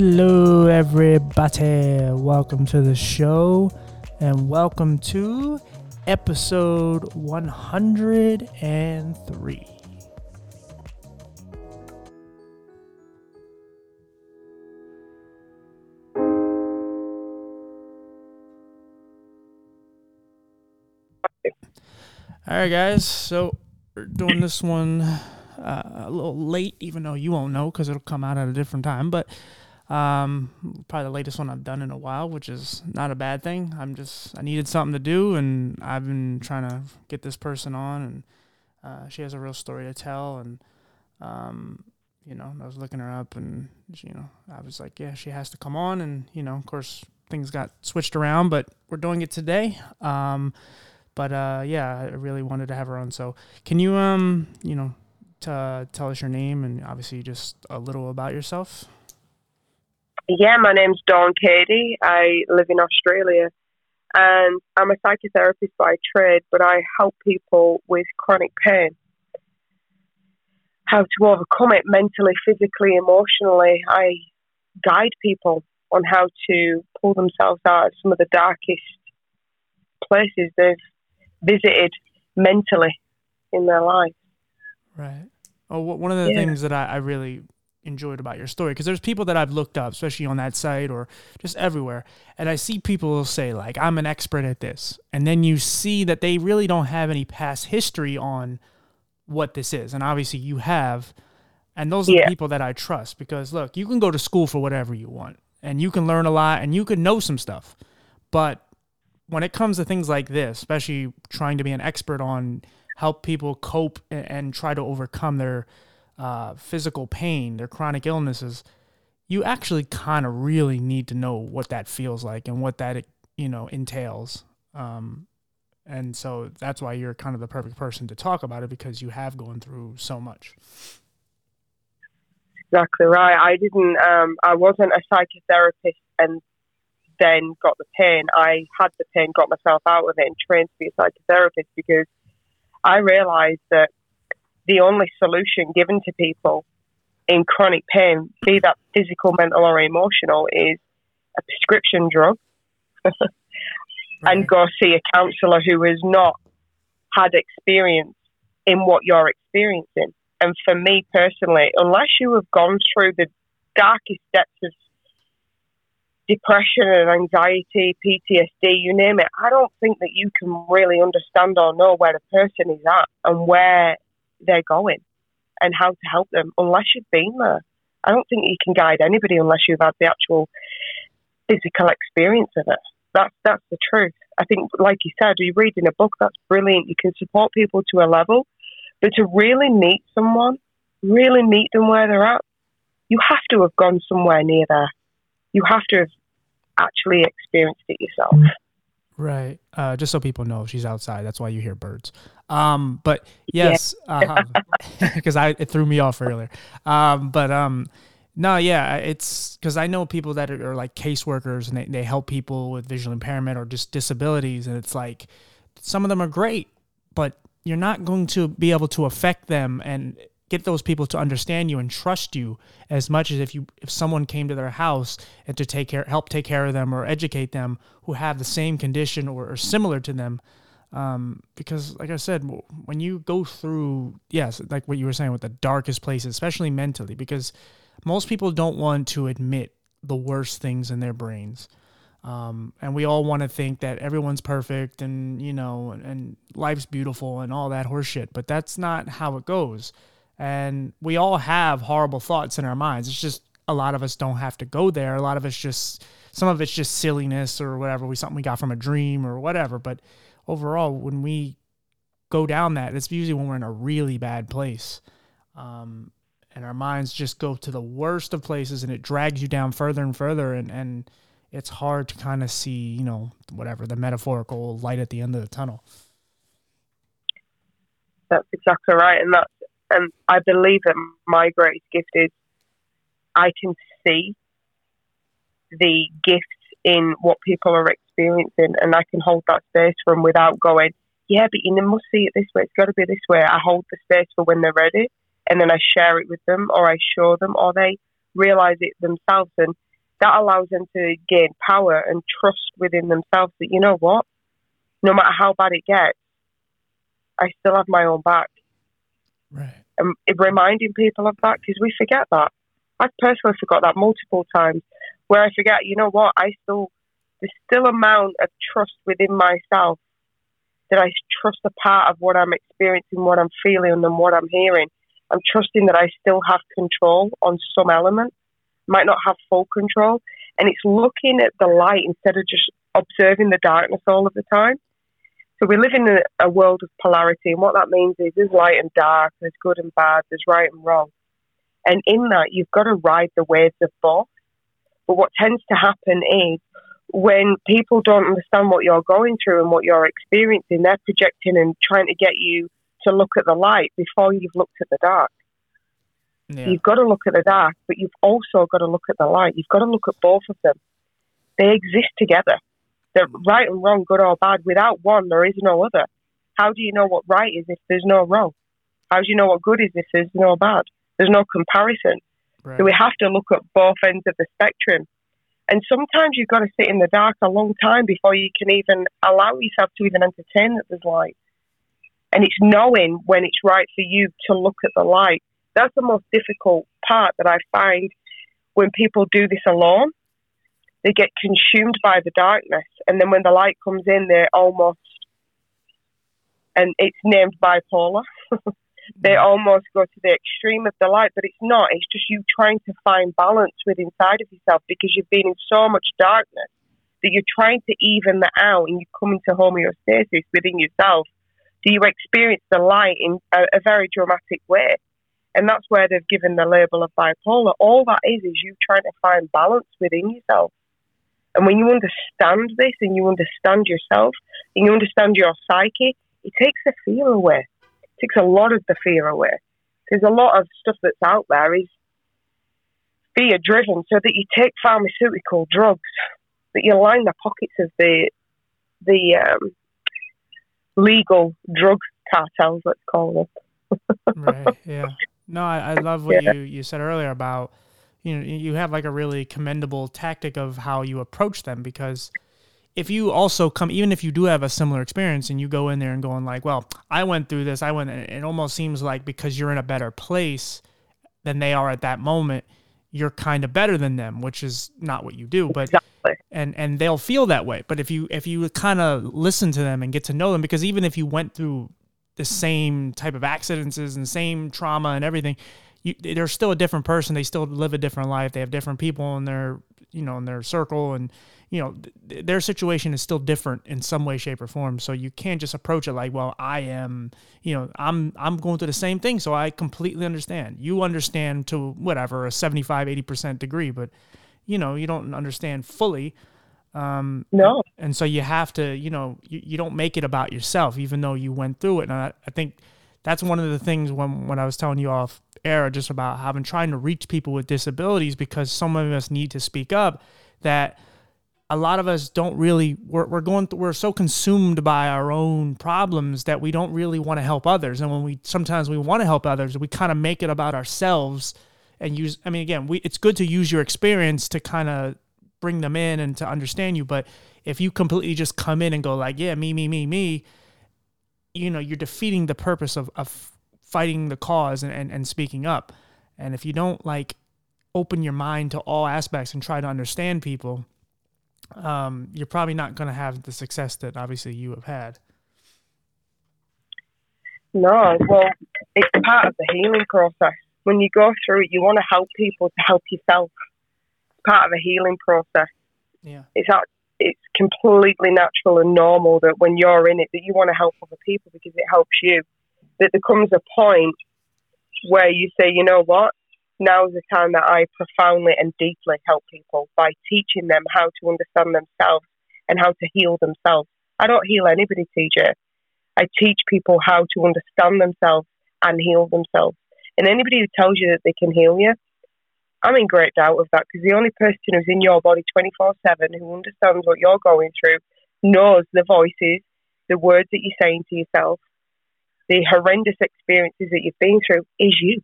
Hello, everybody. Welcome to the show, and welcome to episode 103. All right, guys. So we're doing this one uh, a little late, even though you won't know because it'll come out at a different time. But um, probably the latest one I've done in a while, which is not a bad thing. I'm just I needed something to do, and I've been trying to get this person on, and uh, she has a real story to tell, and um, you know, I was looking her up, and you know, I was like, yeah, she has to come on, and you know, of course, things got switched around, but we're doing it today. Um, but uh, yeah, I really wanted to have her on. So, can you um, you know, t- tell us your name and obviously just a little about yourself? Yeah, my name's Dawn Cady. I live in Australia and I'm a psychotherapist by trade, but I help people with chronic pain. How to overcome it mentally, physically, emotionally. I guide people on how to pull themselves out of some of the darkest places they've visited mentally in their life. Right. Oh, one of the yeah. things that I, I really enjoyed about your story because there's people that I've looked up, especially on that site or just everywhere, and I see people say like I'm an expert at this, and then you see that they really don't have any past history on what this is, and obviously you have, and those are yeah. the people that I trust because look, you can go to school for whatever you want, and you can learn a lot, and you can know some stuff, but when it comes to things like this, especially trying to be an expert on help people cope and, and try to overcome their uh, physical pain, their chronic illnesses, you actually kind of really need to know what that feels like and what that you know entails. Um, and so that's why you're kind of the perfect person to talk about it because you have gone through so much. Exactly right. I didn't. Um, I wasn't a psychotherapist and then got the pain. I had the pain, got myself out of it, and trained to be a psychotherapist because I realised that the only solution given to people in chronic pain, be that physical, mental, or emotional, is a prescription drug right. and go see a counsellor who has not had experience in what you're experiencing. And for me personally, unless you have gone through the darkest depths of depression and anxiety, PTSD, you name it, I don't think that you can really understand or know where the person is at and where they're going and how to help them unless you've been there. I don't think you can guide anybody unless you've had the actual physical experience of it. That's that's the truth. I think, like you said, you read in a book, that's brilliant. You can support people to a level, but to really meet someone, really meet them where they're at, you have to have gone somewhere near there. You have to have actually experienced it yourself. Right. Uh, just so people know, she's outside. That's why you hear birds. Um, but yes, because yeah. uh, I it threw me off earlier. Um, but um, no, yeah, it's because I know people that are, are, like caseworkers and they, they help people with visual impairment or just disabilities, and it's like some of them are great, but you're not going to be able to affect them and get those people to understand you and trust you as much as if you if someone came to their house and to take care help take care of them or educate them who have the same condition or, or similar to them. Um, because like i said when you go through yes like what you were saying with the darkest places especially mentally because most people don't want to admit the worst things in their brains. Um, and we all want to think that everyone's perfect and you know and, and life's beautiful and all that horseshit but that's not how it goes and we all have horrible thoughts in our minds. It's just a lot of us don't have to go there. A lot of us just some of it's just silliness or whatever we something we got from a dream or whatever. But overall, when we go down that, it's usually when we're in a really bad place. Um, and our minds just go to the worst of places and it drags you down further and further and, and it's hard to kind of see, you know, whatever the metaphorical light at the end of the tunnel. That's exactly right. And that's and I believe that my greatest gift is I can see the gifts in what people are experiencing, and I can hold that space for them without going, yeah, but you must see it this way. It's got to be this way. I hold the space for when they're ready, and then I share it with them, or I show them, or they realize it themselves. And that allows them to gain power and trust within themselves that, you know what, no matter how bad it gets, I still have my own back. Right. Um, and reminding people of that because we forget that. I've personally forgot that multiple times where I forget, you know what, I still, there's still amount of trust within myself that I trust a part of what I'm experiencing, what I'm feeling, and what I'm hearing. I'm trusting that I still have control on some element, might not have full control. And it's looking at the light instead of just observing the darkness all of the time. So we live in a, a world of polarity, and what that means is there's light and dark, there's good and bad, there's right and wrong. And in that, you've got to ride the waves of both. But what tends to happen is when people don't understand what you're going through and what you're experiencing, they're projecting and trying to get you to look at the light before you've looked at the dark. Yeah. You've got to look at the dark, but you've also got to look at the light. You've got to look at both of them. They exist together. They're right and wrong, good or bad. Without one, there is no other. How do you know what right is if there's no wrong? How do you know what good is if there's no bad? There's no comparison. Right. So we have to look at both ends of the spectrum. And sometimes you've got to sit in the dark a long time before you can even allow yourself to even entertain that there's light. And it's knowing when it's right for you to look at the light. That's the most difficult part that I find when people do this alone. They get consumed by the darkness. And then when the light comes in, they're almost, and it's named bipolar. they mm. almost go to the extreme of the light, but it's not. It's just you trying to find balance within inside of yourself because you've been in so much darkness that you're trying to even that out and you come into homeostasis within yourself. Do you experience the light in a, a very dramatic way? And that's where they've given the label of bipolar. All that is is you trying to find balance within yourself. And when you understand this and you understand yourself and you understand your psyche, it takes the fear away It takes a lot of the fear away. There's a lot of stuff that's out there is fear driven, so that you take pharmaceutical drugs, that you line the pockets of the the um, legal drug cartels, let's call them. right. Yeah. No, I, I love what yeah. you, you said earlier about you know you have like a really commendable tactic of how you approach them because if you also come, even if you do have a similar experience and you go in there and going like, well, I went through this, I went, it almost seems like because you're in a better place than they are at that moment, you're kind of better than them, which is not what you do. But exactly. and and they'll feel that way. But if you if you kind of listen to them and get to know them, because even if you went through the same type of accidents and same trauma and everything, you, they're still a different person. They still live a different life. They have different people in their you know in their circle and you know, th- their situation is still different in some way, shape, or form. So you can't just approach it like, well, I am, you know, I'm I'm going through the same thing, so I completely understand. You understand to whatever a 75, 80 percent degree, but you know, you don't understand fully. Um, no. And so you have to, you know, you, you don't make it about yourself, even though you went through it. And I, I think that's one of the things when when I was telling you off air just about having trying to reach people with disabilities because some of us need to speak up that a lot of us don't really we're, we're going th- we're so consumed by our own problems that we don't really want to help others. And when we sometimes we want to help others we kind of make it about ourselves and use i mean again we it's good to use your experience to kind of bring them in and to understand you but if you completely just come in and go like yeah me me me me you know you're defeating the purpose of, of fighting the cause and, and, and speaking up and if you don't like open your mind to all aspects and try to understand people um, you're probably not going to have the success that obviously you have had. No, well, it's part of the healing process. When you go through it, you want to help people to help yourself. It's part of a healing process. Yeah, it's not, it's completely natural and normal that when you're in it, that you want to help other people because it helps you. That there comes a point where you say, you know what, now is the time that I profoundly and deeply help people by teaching them how to understand themselves and how to heal themselves. I don't heal anybody, TJ. I teach people how to understand themselves and heal themselves. And anybody who tells you that they can heal you, I'm in great doubt of that because the only person who's in your body 24 7 who understands what you're going through knows the voices, the words that you're saying to yourself, the horrendous experiences that you've been through is you.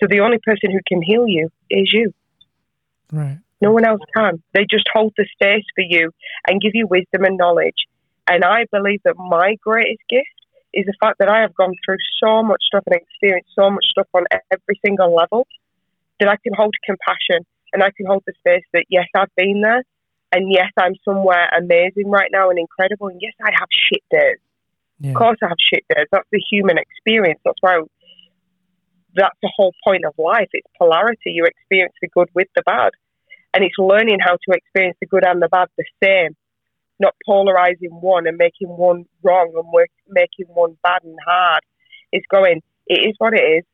So the only person who can heal you is you. Right. No one else can. They just hold the space for you and give you wisdom and knowledge. And I believe that my greatest gift is the fact that I have gone through so much stuff and experienced so much stuff on every single level that I can hold compassion and I can hold the space that yes, I've been there, and yes, I'm somewhere amazing right now and incredible, and yes, I have shit days. Yeah. Of course, I have shit days. That's the human experience. That's why. That's the whole point of life. It's polarity. You experience the good with the bad, and it's learning how to experience the good and the bad the same, not polarizing one and making one wrong and making one bad and hard. It's going. It is what it is.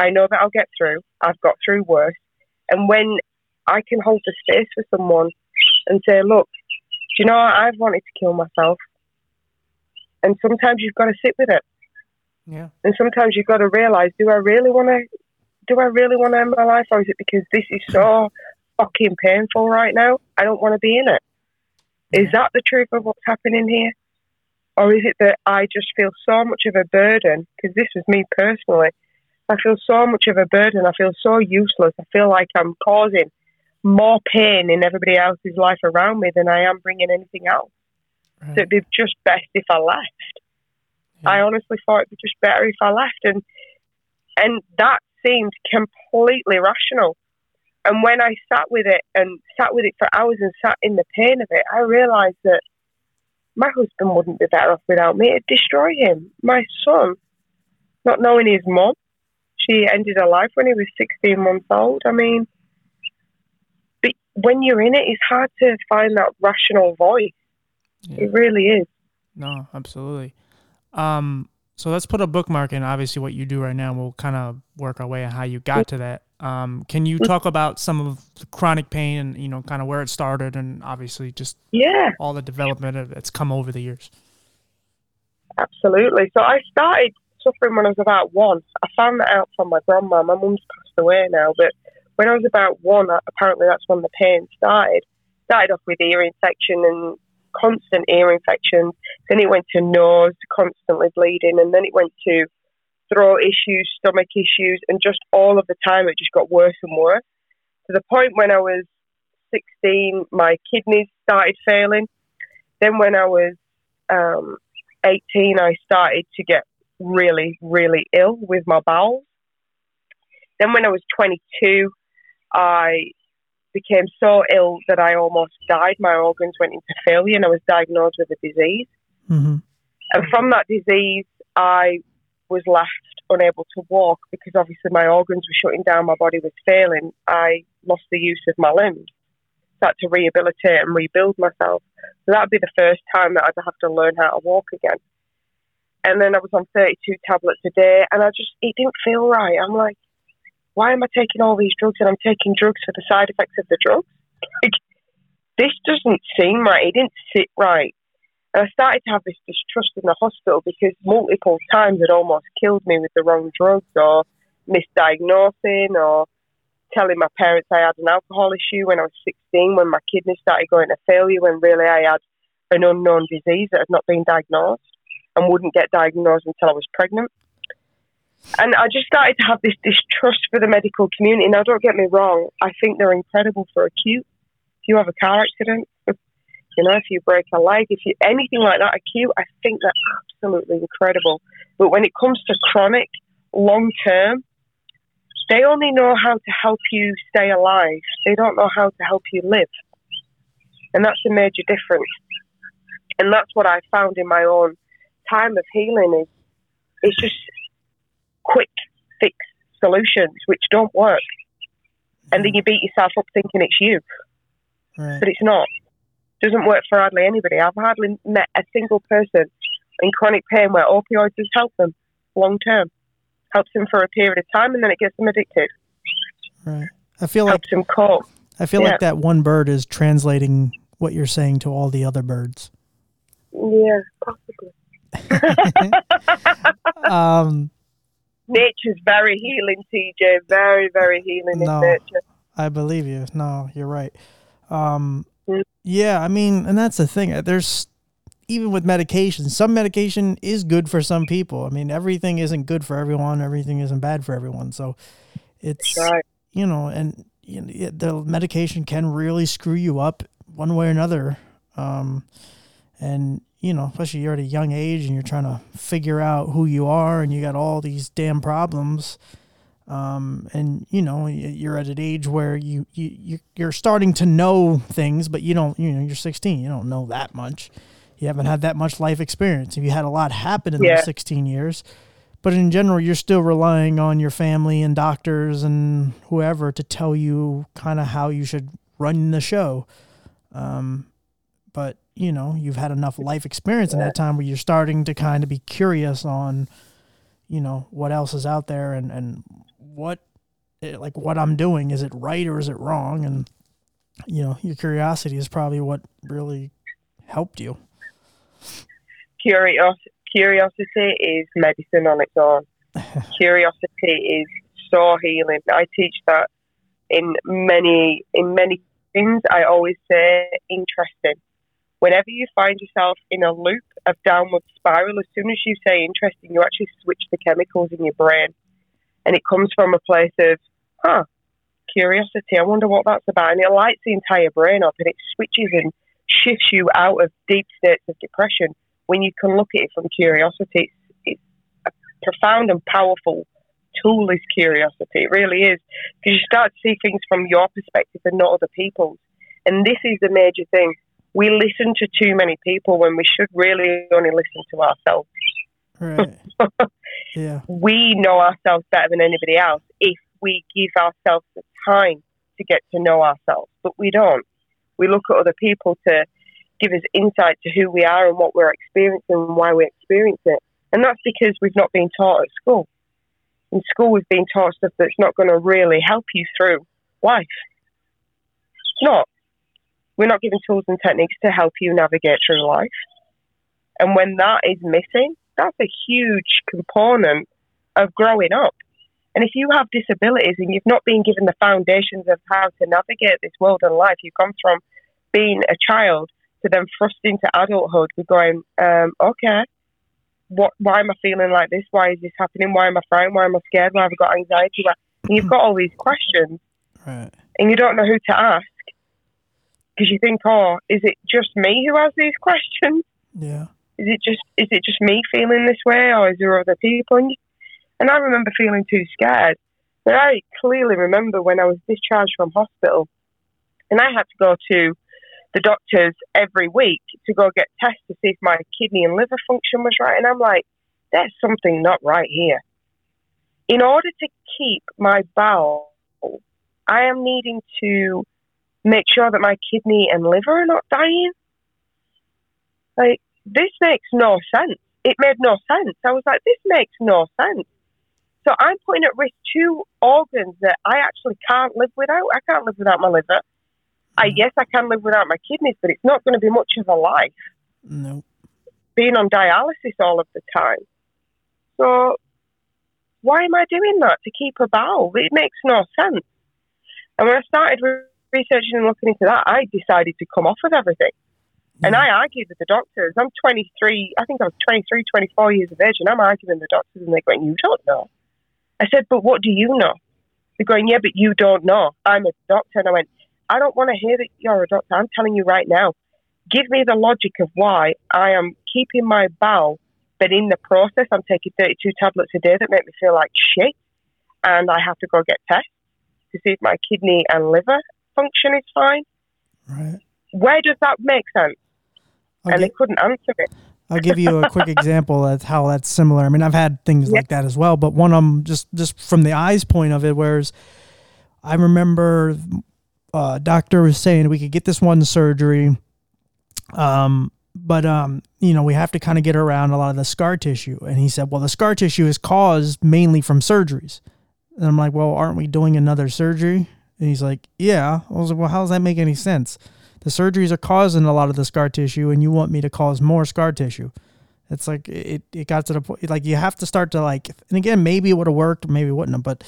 I know that I'll get through. I've got through worse. And when I can hold the space for someone and say, look, do you know what? I've wanted to kill myself. And sometimes you've got to sit with it. Yeah. And sometimes you've got to realize, do I really want to, do I really want to end my life? Or is it because this is so fucking painful right now? I don't want to be in it. Is that the truth of what's happening here? Or is it that I just feel so much of a burden? Because this was me personally. I feel so much of a burden. I feel so useless. I feel like I'm causing more pain in everybody else's life around me than I am bringing anything else. Right. So it'd be just best if I left. Yeah. I honestly thought it'd be just better if I left, and and that seemed completely rational. And when I sat with it and sat with it for hours and sat in the pain of it, I realised that my husband wouldn't be better off without me. It'd destroy him. My son, not knowing his mom, she ended her life when he was 16 months old. I mean, but when you're in it, it's hard to find that rational voice. Yeah. It really is. No, absolutely. Um, so let's put a bookmark in obviously what you do right now. We'll kind of work our way on how you got to that. Um, can you talk about some of the chronic pain and you know kind of where it started and obviously just yeah all the development that's come over the years? Absolutely. So I started suffering when I was about one. I found that out from my grandma. My mum's passed away now, but when I was about one, apparently that's when the pain started. Started off with ear infection and constant ear infections. Then it went to nose, constantly bleeding, and then it went to throat issues, stomach issues, and just all of the time it just got worse and worse. To the point when I was 16, my kidneys started failing. Then when I was um, 18, I started to get really, really ill with my bowels. Then when I was 22, I became so ill that I almost died. My organs went into failure and I was diagnosed with a disease. Mm-hmm. And from that disease, I was left unable to walk because obviously my organs were shutting down, my body was failing. I lost the use of my limbs. Had to rehabilitate and rebuild myself. So that would be the first time that I'd have to learn how to walk again. And then I was on 32 tablets a day, and I just, it didn't feel right. I'm like, why am I taking all these drugs and I'm taking drugs for the side effects of the drugs? Like, this doesn't seem right. It didn't sit right. And I started to have this distrust in the hospital because multiple times it almost killed me with the wrong drugs or misdiagnosing or telling my parents I had an alcohol issue when I was 16 when my kidneys started going to failure when really I had an unknown disease that had not been diagnosed and wouldn't get diagnosed until I was pregnant. And I just started to have this distrust for the medical community. Now, don't get me wrong, I think they're incredible for acute. If you have a car accident, you know, if you break a leg, if you anything like that acute, I think they're absolutely incredible. But when it comes to chronic, long term, they only know how to help you stay alive. They don't know how to help you live. And that's a major difference. And that's what I found in my own time of healing is it's just quick fix solutions which don't work. And then you beat yourself up thinking it's you. Right. But it's not. It doesn't work for hardly anybody. I've hardly met a single person in chronic pain where opioids has helped them long term. Helps them for a period of time and then it gets them addicted. Right. I feel helps like them cope. I feel yeah. like that one bird is translating what you're saying to all the other birds. Yeah, possibly. um, nature's very healing, TJ. Very, very healing no, in nature. I believe you. No, you're right. Um, mm. Yeah, I mean, and that's the thing. There's even with medication, some medication is good for some people. I mean, everything isn't good for everyone. Everything isn't bad for everyone. So it's right. you know, and you know, the medication can really screw you up one way or another. Um, and you know, especially you're at a young age and you're trying to figure out who you are, and you got all these damn problems. Um, and you know, you're at an age where you you you're starting to know things, but you don't. You know, you're 16. You don't know that much. You haven't had that much life experience. You had a lot happen in yeah. those 16 years, but in general, you're still relying on your family and doctors and whoever to tell you kind of how you should run the show. Um, but you know, you've had enough life experience in that time where you're starting to kind of be curious on, you know, what else is out there and and what, eh, like, what I'm doing is it right or is it wrong? And you know, your curiosity is probably what really helped you. Curiosity, curiosity is medicine on its own. curiosity is so healing. I teach that in many in many things. I always say interesting whenever you find yourself in a loop of downward spiral, as soon as you say interesting, you actually switch the chemicals in your brain. And it comes from a place of, huh, curiosity. I wonder what that's about. And it lights the entire brain up and it switches and shifts you out of deep states of depression when you can look at it from curiosity. It's, it's a profound and powerful tool is curiosity. It really is. Because you start to see things from your perspective and not other people's. And this is the major thing we listen to too many people when we should really only listen to ourselves. Right. yeah. We know ourselves better than anybody else if we give ourselves the time to get to know ourselves, but we don't. We look at other people to give us insight to who we are and what we're experiencing and why we experience it. And that's because we've not been taught at school. In school, we've been taught stuff that's not going to really help you through life. It's not. We're not given tools and techniques to help you navigate through life. And when that is missing, that's a huge component of growing up. And if you have disabilities and you've not been given the foundations of how to navigate this world and life, you've gone from being a child to then thrust into adulthood, we're going, um, okay, what? Why am I feeling like this? Why is this happening? Why am I frightened? Why am I scared? Why have I got anxiety? And you've got all these questions, right. and you don't know who to ask because you think, oh, is it just me who has these questions? Yeah. Is it just is it just me feeling this way, or is there other people? And I remember feeling too scared. But I clearly remember when I was discharged from hospital, and I had to go to the doctors every week to go get tests to see if my kidney and liver function was right. And I'm like, there's something not right here. In order to keep my bowel, I am needing to make sure that my kidney and liver are not dying. Like, this makes no sense. It made no sense. I was like, this makes no sense. So I'm putting at risk two organs that I actually can't live without. I can't live without my liver. I mm. yes, I can live without my kidneys, but it's not going to be much of a life. No. Being on dialysis all of the time. So why am I doing that to keep a bowel? It makes no sense. And when I started researching and looking into that, I decided to come off of everything. And I argued with the doctors. I'm 23, I think I was 23, 24 years of age, and I'm arguing with the doctors, and they're going, You don't know. I said, But what do you know? They're going, Yeah, but you don't know. I'm a doctor. And I went, I don't want to hear that you're a doctor. I'm telling you right now. Give me the logic of why I am keeping my bowel, but in the process, I'm taking 32 tablets a day that make me feel like shit. And I have to go get tests to see if my kidney and liver function is fine. Right. Where does that make sense? Okay. And they couldn't answer it. I'll give you a quick example of how that's similar. I mean, I've had things like that as well, but one of them just just from the eyes point of it, whereas I remember uh, doctor was saying we could get this one surgery, um, but um, you know we have to kind of get around a lot of the scar tissue, and he said, well, the scar tissue is caused mainly from surgeries, and I'm like, well, aren't we doing another surgery? And he's like, Yeah. I was like, Well, how does that make any sense? The surgeries are causing a lot of the scar tissue, and you want me to cause more scar tissue. It's like it, it got to the point like you have to start to like and again maybe it would have worked maybe it wouldn't have but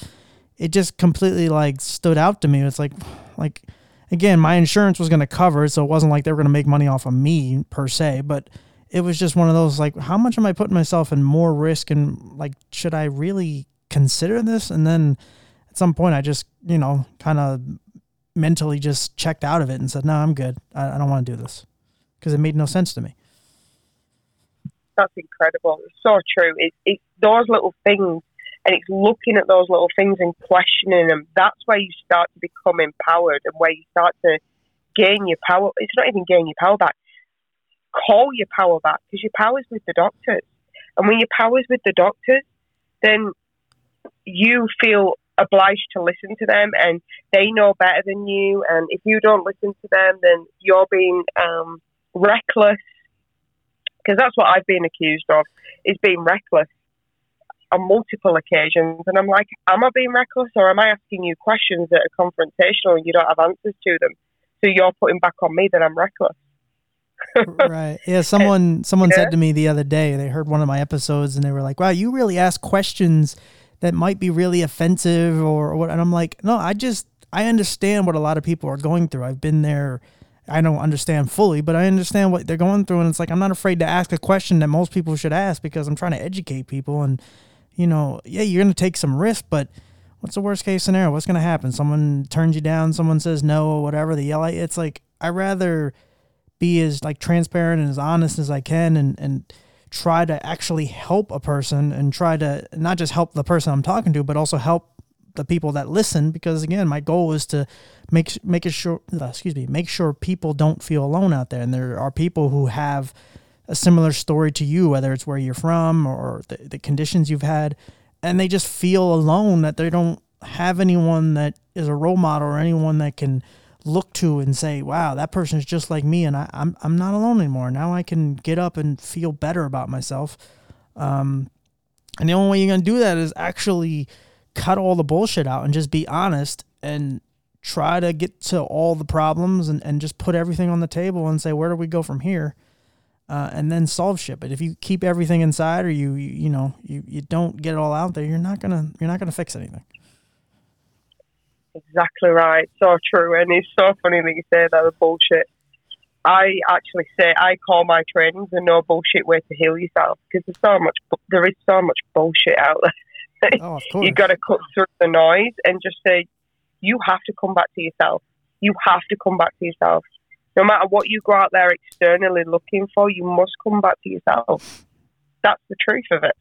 it just completely like stood out to me it's like like again my insurance was going to cover it so it wasn't like they were going to make money off of me per se but it was just one of those like how much am i putting myself in more risk and like should i really consider this and then at some point I just, you know, kind of mentally just checked out of it and said, "No, I'm good. I, I don't want to do this," because it made no sense to me. That's incredible. It's so true. It's those little things, and it's looking at those little things and questioning them. That's where you start to become empowered, and where you start to gain your power. It's not even gain your power back. Call your power back because your power's with the doctors, and when your power's with the doctors, then you feel obliged to listen to them and they know better than you and if you don't listen to them then you're being um, reckless. Because that's what I've been accused of is being reckless on multiple occasions and I'm like am I being reckless or am I asking you questions that are confrontational and you don't have answers to them? So you're putting back on me that I'm reckless. Right. Yeah someone someone yeah. said to me the other day they heard one of my episodes and they were like wow you really ask questions that might be really offensive or, what. And I'm like, no, I just, I understand what a lot of people are going through. I've been there. I don't understand fully, but I understand what they're going through. And it's like, I'm not afraid to ask a question that most people should ask because I'm trying to educate people. And, you know, yeah, you're going to take some risk, but what's the worst case scenario? What's going to happen? Someone turns you down, someone says no, or whatever. The yell. It's like, I rather be as like transparent and as honest as I can and, and, try to actually help a person and try to not just help the person I'm talking to, but also help the people that listen. Because again, my goal is to make make sure uh, excuse me make sure people don't feel alone out there, and there are people who have a similar story to you, whether it's where you're from or the, the conditions you've had, and they just feel alone that they don't have anyone that is a role model or anyone that can look to and say, wow, that person is just like me and I, am I'm, I'm not alone anymore. Now I can get up and feel better about myself. Um, and the only way you're going to do that is actually cut all the bullshit out and just be honest and try to get to all the problems and, and just put everything on the table and say, where do we go from here? Uh, and then solve shit. But if you keep everything inside or you, you, you know, you, you don't get it all out there, you're not going to, you're not going to fix anything. Exactly right. So true. And it's so funny that you say that the bullshit. I actually say I call my trainings a no bullshit way to heal yourself because there's so much there is so much bullshit out there. Oh, you got to cut through the noise and just say you have to come back to yourself. You have to come back to yourself. No matter what you go out there externally looking for, you must come back to yourself. That's the truth of it.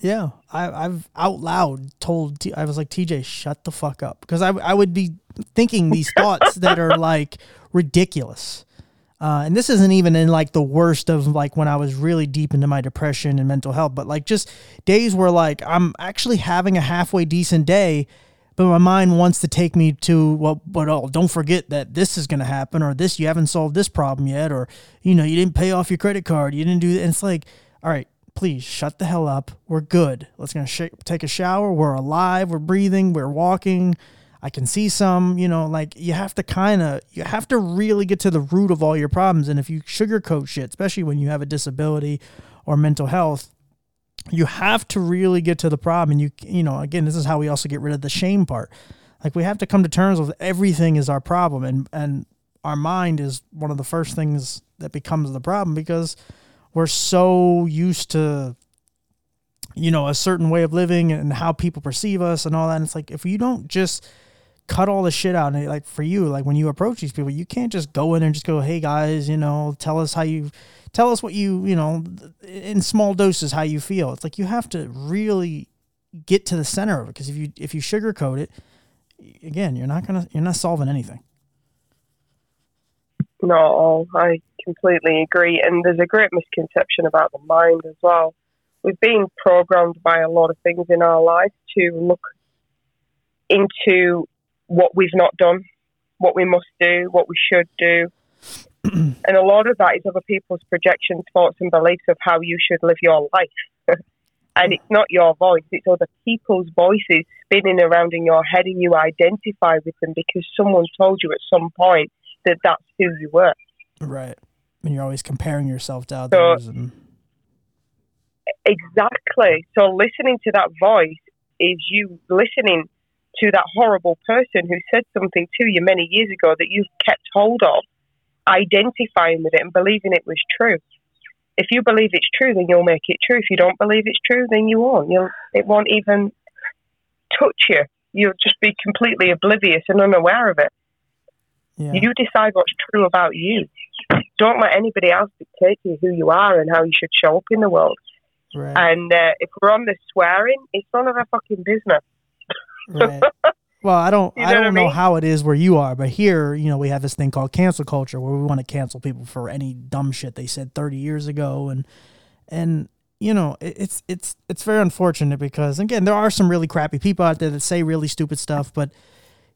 Yeah, I, have out loud told T- I was like TJ, shut the fuck up, because I I would be thinking these thoughts that are like ridiculous. Uh, and this isn't even in like the worst of like when I was really deep into my depression and mental health, but like just days where like I'm actually having a halfway decent day, but my mind wants to take me to well, but oh, don't forget that this is going to happen, or this you haven't solved this problem yet, or you know you didn't pay off your credit card, you didn't do. And it's like, all right, please shut the hell up. We're good. Let's gonna sh- take a shower. We're alive. We're breathing. We're walking. I can see some, you know, like you have to kind of, you have to really get to the root of all your problems. And if you sugarcoat shit, especially when you have a disability or mental health, you have to really get to the problem. And you, you know, again, this is how we also get rid of the shame part. Like we have to come to terms with everything is our problem, and and our mind is one of the first things that becomes the problem because we're so used to you know a certain way of living and how people perceive us and all that. And it's like if you don't just cut all the shit out and like for you like when you approach these people you can't just go in and just go hey guys you know tell us how you tell us what you you know in small doses how you feel. It's like you have to really get to the center of it because if you if you sugarcoat it again you're not gonna you're not solving anything no, I completely agree. And there's a great misconception about the mind as well. We've been programmed by a lot of things in our life to look into what we've not done, what we must do, what we should do. and a lot of that is other people's projections, thoughts, and beliefs of how you should live your life. and it's not your voice, it's other people's voices spinning around in your head, and you identify with them because someone told you at some point that that's who you were. Right. And you're always comparing yourself to others. So, and... Exactly. So listening to that voice is you listening to that horrible person who said something to you many years ago that you've kept hold of, identifying with it and believing it was true. If you believe it's true, then you'll make it true. If you don't believe it's true, then you won't. You'll, it won't even touch you. You'll just be completely oblivious and unaware of it. Yeah. You decide what's true about you. Don't let anybody else dictate you who you are and how you should show up in the world. Right. And uh, if we're on the swearing, it's none of our fucking business. Right. Well, I don't, you know I don't know I mean? how it is where you are, but here, you know, we have this thing called cancel culture where we want to cancel people for any dumb shit they said 30 years ago, and and you know, it's it's it's very unfortunate because again, there are some really crappy people out there that say really stupid stuff, but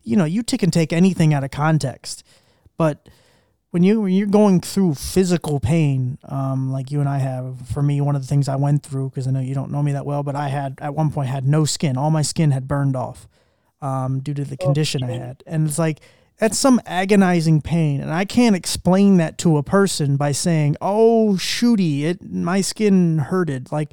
you know, you t- can take anything out of context, but when you when you're going through physical pain, um, like you and I have, for me, one of the things I went through because I know you don't know me that well, but I had at one point had no skin, all my skin had burned off um, due to the condition I had. And it's like, that's some agonizing pain. And I can't explain that to a person by saying, oh, shooty, it, my skin hurted. Like,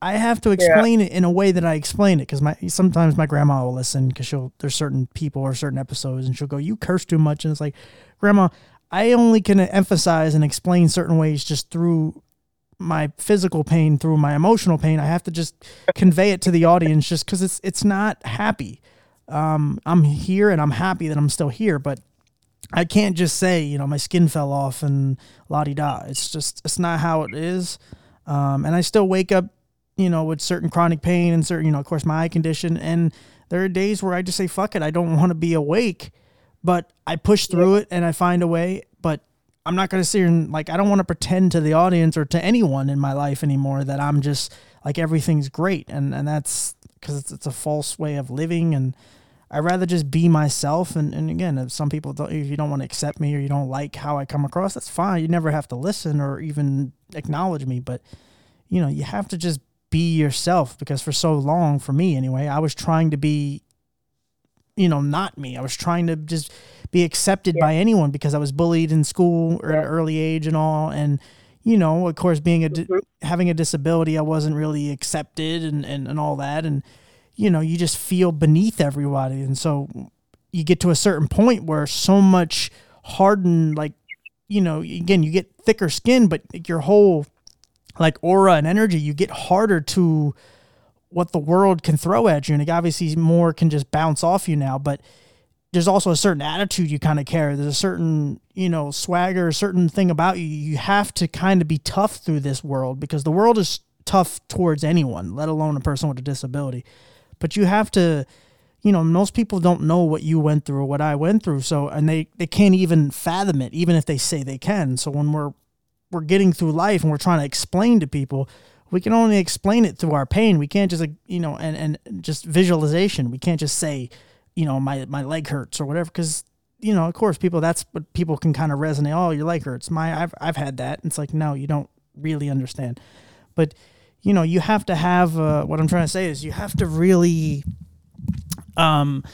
I have to explain yeah. it in a way that I explain it because my sometimes my grandma will listen because she'll there's certain people or certain episodes and she'll go you curse too much and it's like grandma I only can emphasize and explain certain ways just through my physical pain through my emotional pain I have to just convey it to the audience just because it's it's not happy um, I'm here and I'm happy that I'm still here, but I can't just say, you know, my skin fell off and la di da. It's just, it's not how it is. Um, and I still wake up, you know, with certain chronic pain and certain, you know, of course, my eye condition. And there are days where I just say, fuck it, I don't want to be awake, but I push through it and I find a way. But I'm not going to sit here and, like, I don't want to pretend to the audience or to anyone in my life anymore that I'm just, like, everything's great. And, and that's because it's, it's a false way of living. And, I'd rather just be myself. And, and again, if some people don't, if you don't want to accept me or you don't like how I come across, that's fine. You never have to listen or even acknowledge me. But, you know, you have to just be yourself because for so long, for me anyway, I was trying to be, you know, not me. I was trying to just be accepted yeah. by anyone because I was bullied in school or yeah. at an early age and all. And, you know, of course, being a, mm-hmm. having a disability, I wasn't really accepted and, and, and all that. And, you know, you just feel beneath everybody. And so you get to a certain point where so much hardened, like, you know, again, you get thicker skin, but your whole like aura and energy, you get harder to what the world can throw at you. And like, obviously more can just bounce off you now, but there's also a certain attitude you kind of carry. There's a certain, you know, swagger, a certain thing about you. You have to kind of be tough through this world because the world is tough towards anyone, let alone a person with a disability but you have to you know most people don't know what you went through or what i went through so and they they can't even fathom it even if they say they can so when we're we're getting through life and we're trying to explain to people we can only explain it through our pain. We can't just like you know and and just visualization. We can't just say you know my my leg hurts or whatever because you know of course people that's what people can kind of resonate oh your leg hurts. My i've i've had that. It's like no you don't really understand. But you know, you have to have uh, what I'm trying to say is you have to really, um,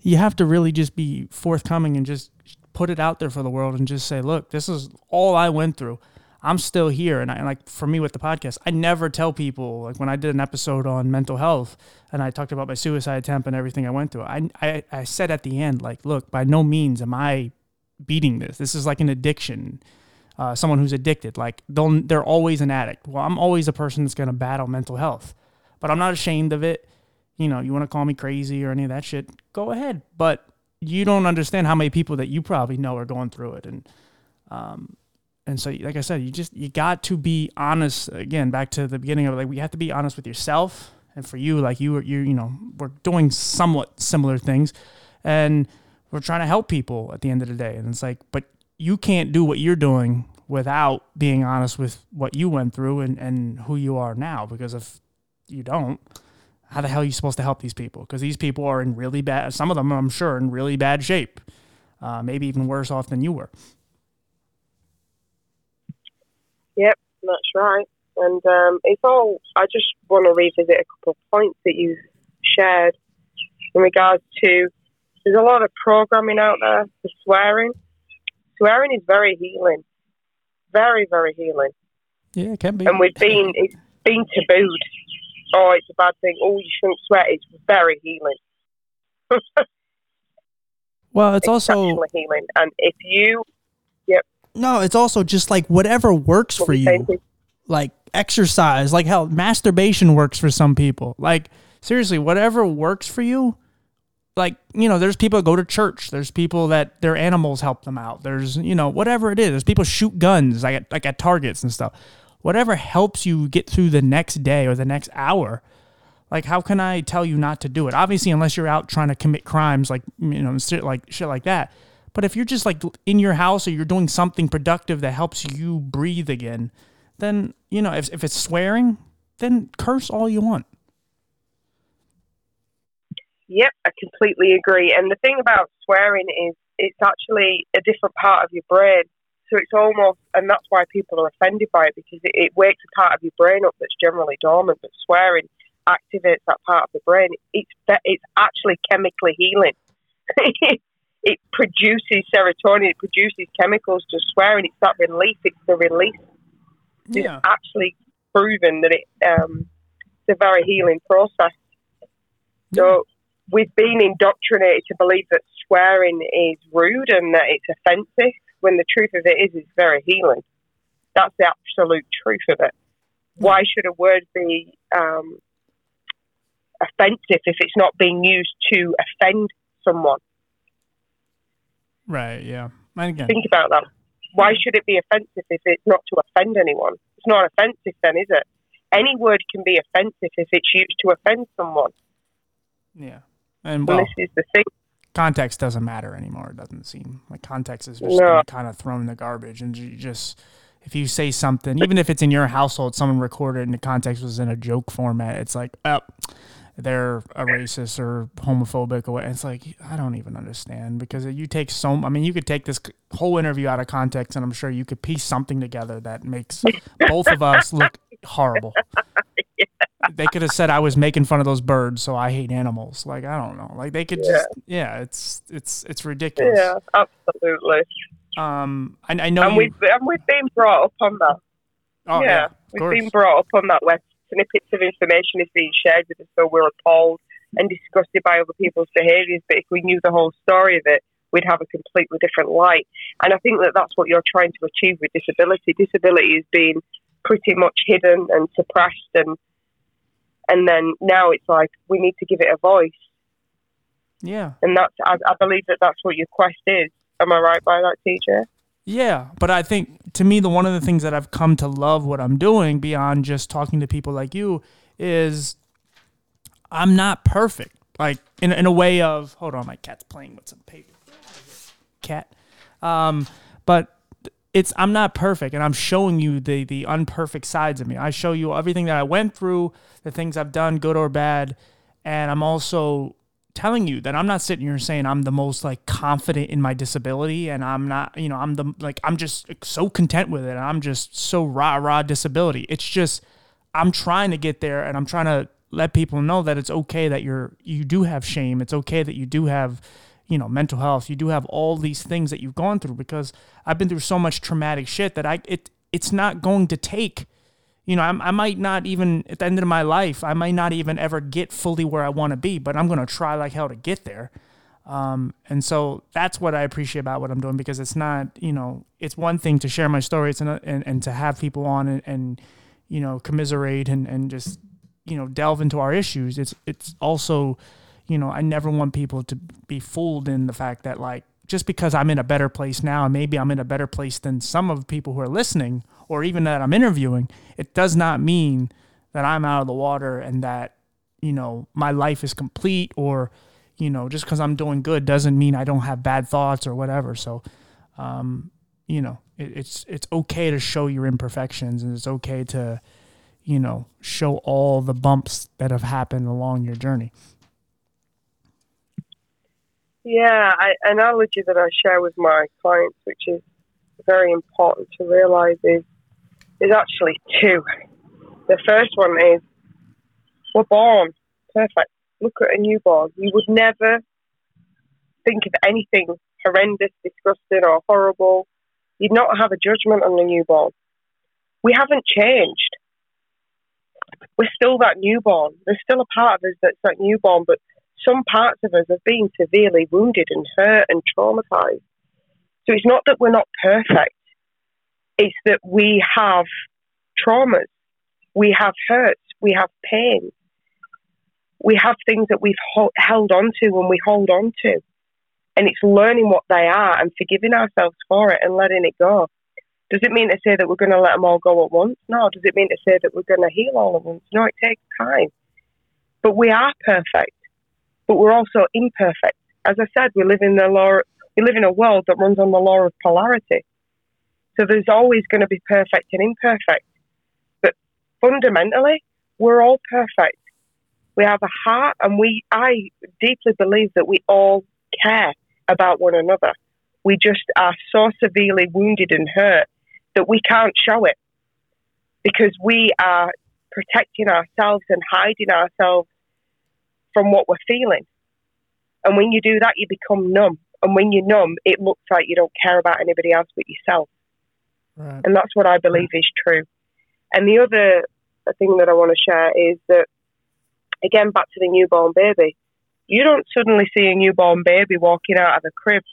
you have to really just be forthcoming and just put it out there for the world and just say, look, this is all I went through. I'm still here. And, I, and like for me with the podcast, I never tell people, like when I did an episode on mental health and I talked about my suicide attempt and everything I went through, I, I, I said at the end, like, look, by no means am I beating this. This is like an addiction uh, someone who's addicted. Like they'll, they're always an addict. Well, I'm always a person that's going to battle mental health, but I'm not ashamed of it. You know, you want to call me crazy or any of that shit, go ahead. But you don't understand how many people that you probably know are going through it. And, um, and so, like I said, you just, you got to be honest again, back to the beginning of. Like we have to be honest with yourself. And for you, like you, you, you know, we're doing somewhat similar things and we're trying to help people at the end of the day. And it's like, but you can't do what you're doing without being honest with what you went through and, and who you are now. Because if you don't, how the hell are you supposed to help these people? Because these people are in really bad, some of them, I'm sure, in really bad shape, uh, maybe even worse off than you were. Yep, that's right. And um, it's all, I just want to revisit a couple of points that you shared in regards to there's a lot of programming out there for swearing swearing is very healing, very very healing. Yeah, it can be. And we've been it's been tabooed. Oh, it's a bad thing. Oh, you shouldn't swear. It's very healing. well, it's, it's also healing, and if you. No, it's also just like whatever works for you. Like exercise, like hell, masturbation works for some people. Like seriously, whatever works for you like you know there's people that go to church. There's people that their animals help them out. There's you know whatever it is. There's people shoot guns like at, like at targets and stuff. Whatever helps you get through the next day or the next hour like how can i tell you not to do it? Obviously unless you're out trying to commit crimes like you know shit like shit like that but if you're just like in your house or you're doing something productive that helps you breathe again then you know if, if it's swearing then curse all you want Yep, I completely agree. And the thing about swearing is it's actually a different part of your brain. So it's almost, and that's why people are offended by it because it, it wakes a part of your brain up that's generally dormant. But swearing activates that part of the brain. It's it's actually chemically healing. it produces serotonin. It produces chemicals. Just swearing, it's that relief. It's the release. Yeah. It's actually proven that it um, it's a very healing process. So we've been indoctrinated to believe that swearing is rude and that it's offensive, when the truth of it is it's very healing. That's the absolute truth of it. Why should a word be um, offensive if it's not being used to offend someone? Right, yeah. Again, Think about that. Why should it be offensive if it's not to offend anyone? It's not offensive then, is it? Any word can be offensive if it's used to offend someone. Yeah. And well, this is the thing. Context doesn't matter anymore. It doesn't seem like context is just no. kind of thrown in the garbage, and you just if you say something, even if it's in your household, someone recorded and the context was in a joke format, it's like, oh, they're a racist or homophobic or what. It's like I don't even understand because you take so. I mean, you could take this whole interview out of context, and I'm sure you could piece something together that makes both of us look horrible. yeah they could have said I was making fun of those birds, so I hate animals. Like I don't know. Like they could yeah. just yeah, it's it's it's ridiculous. Yeah, absolutely. Um, I, I know, and you, we've and we've been brought up on that. Oh yeah, yeah we've course. been brought up on that where snippets of information is being shared with us, so we're appalled and disgusted by other people's behaviours. But if we knew the whole story of it, we'd have a completely different light. And I think that that's what you're trying to achieve with disability. Disability is being pretty much hidden and suppressed and and then now it's like we need to give it a voice. Yeah, and that's I, I believe that that's what your quest is. Am I right by that, TJ? Yeah, but I think to me the one of the things that I've come to love what I'm doing beyond just talking to people like you is I'm not perfect. Like in in a way of hold on, my cat's playing with some paper. Cat. Um, but it's I'm not perfect and I'm showing you the the unperfect sides of me. I show you everything that I went through, the things I've done, good or bad, and I'm also telling you that I'm not sitting here saying I'm the most like confident in my disability and I'm not, you know, I'm the like I'm just so content with it. I'm just so rah rah disability. It's just I'm trying to get there and I'm trying to let people know that it's okay that you're you do have shame. It's okay that you do have you know mental health you do have all these things that you've gone through because i've been through so much traumatic shit that i it it's not going to take you know I'm, i might not even at the end of my life i might not even ever get fully where i want to be but i'm going to try like hell to get there. Um, and so that's what i appreciate about what i'm doing because it's not you know it's one thing to share my story it's an, and, and to have people on and, and you know commiserate and, and just you know delve into our issues. It's it's also you know, I never want people to be fooled in the fact that like just because I'm in a better place now, maybe I'm in a better place than some of the people who are listening, or even that I'm interviewing, it does not mean that I'm out of the water and that you know my life is complete, or you know just because I'm doing good doesn't mean I don't have bad thoughts or whatever. So, um, you know, it, it's it's okay to show your imperfections, and it's okay to you know show all the bumps that have happened along your journey. Yeah, I, analogy that I share with my clients, which is very important to realize, is is actually two. The first one is we're born perfect. Look at a newborn. You would never think of anything horrendous, disgusting, or horrible. You'd not have a judgment on the newborn. We haven't changed. We're still that newborn. There's still a part of us that's that newborn, but some parts of us have been severely wounded and hurt and traumatized. So it's not that we're not perfect, it's that we have traumas, we have hurts, we have pain. we have things that we've ho- held on to and we hold on to. And it's learning what they are and forgiving ourselves for it and letting it go. Does it mean to say that we're going to let them all go at once? No. Does it mean to say that we're going to heal all at once? No, it takes time. But we are perfect, but we're also imperfect. As I said, we live in the law. We live in a world that runs on the law of polarity. So there's always going to be perfect and imperfect. But fundamentally, we're all perfect. We have a heart, and we. I deeply believe that we all care about one another. We just are so severely wounded and hurt that we can't show it because we are protecting ourselves and hiding ourselves from what we're feeling. And when you do that, you become numb. And when you're numb, it looks like you don't care about anybody else but yourself. Right. And that's what I believe is true. And the other thing that I want to share is that, again, back to the newborn baby, you don't suddenly see a newborn baby walking out of a crib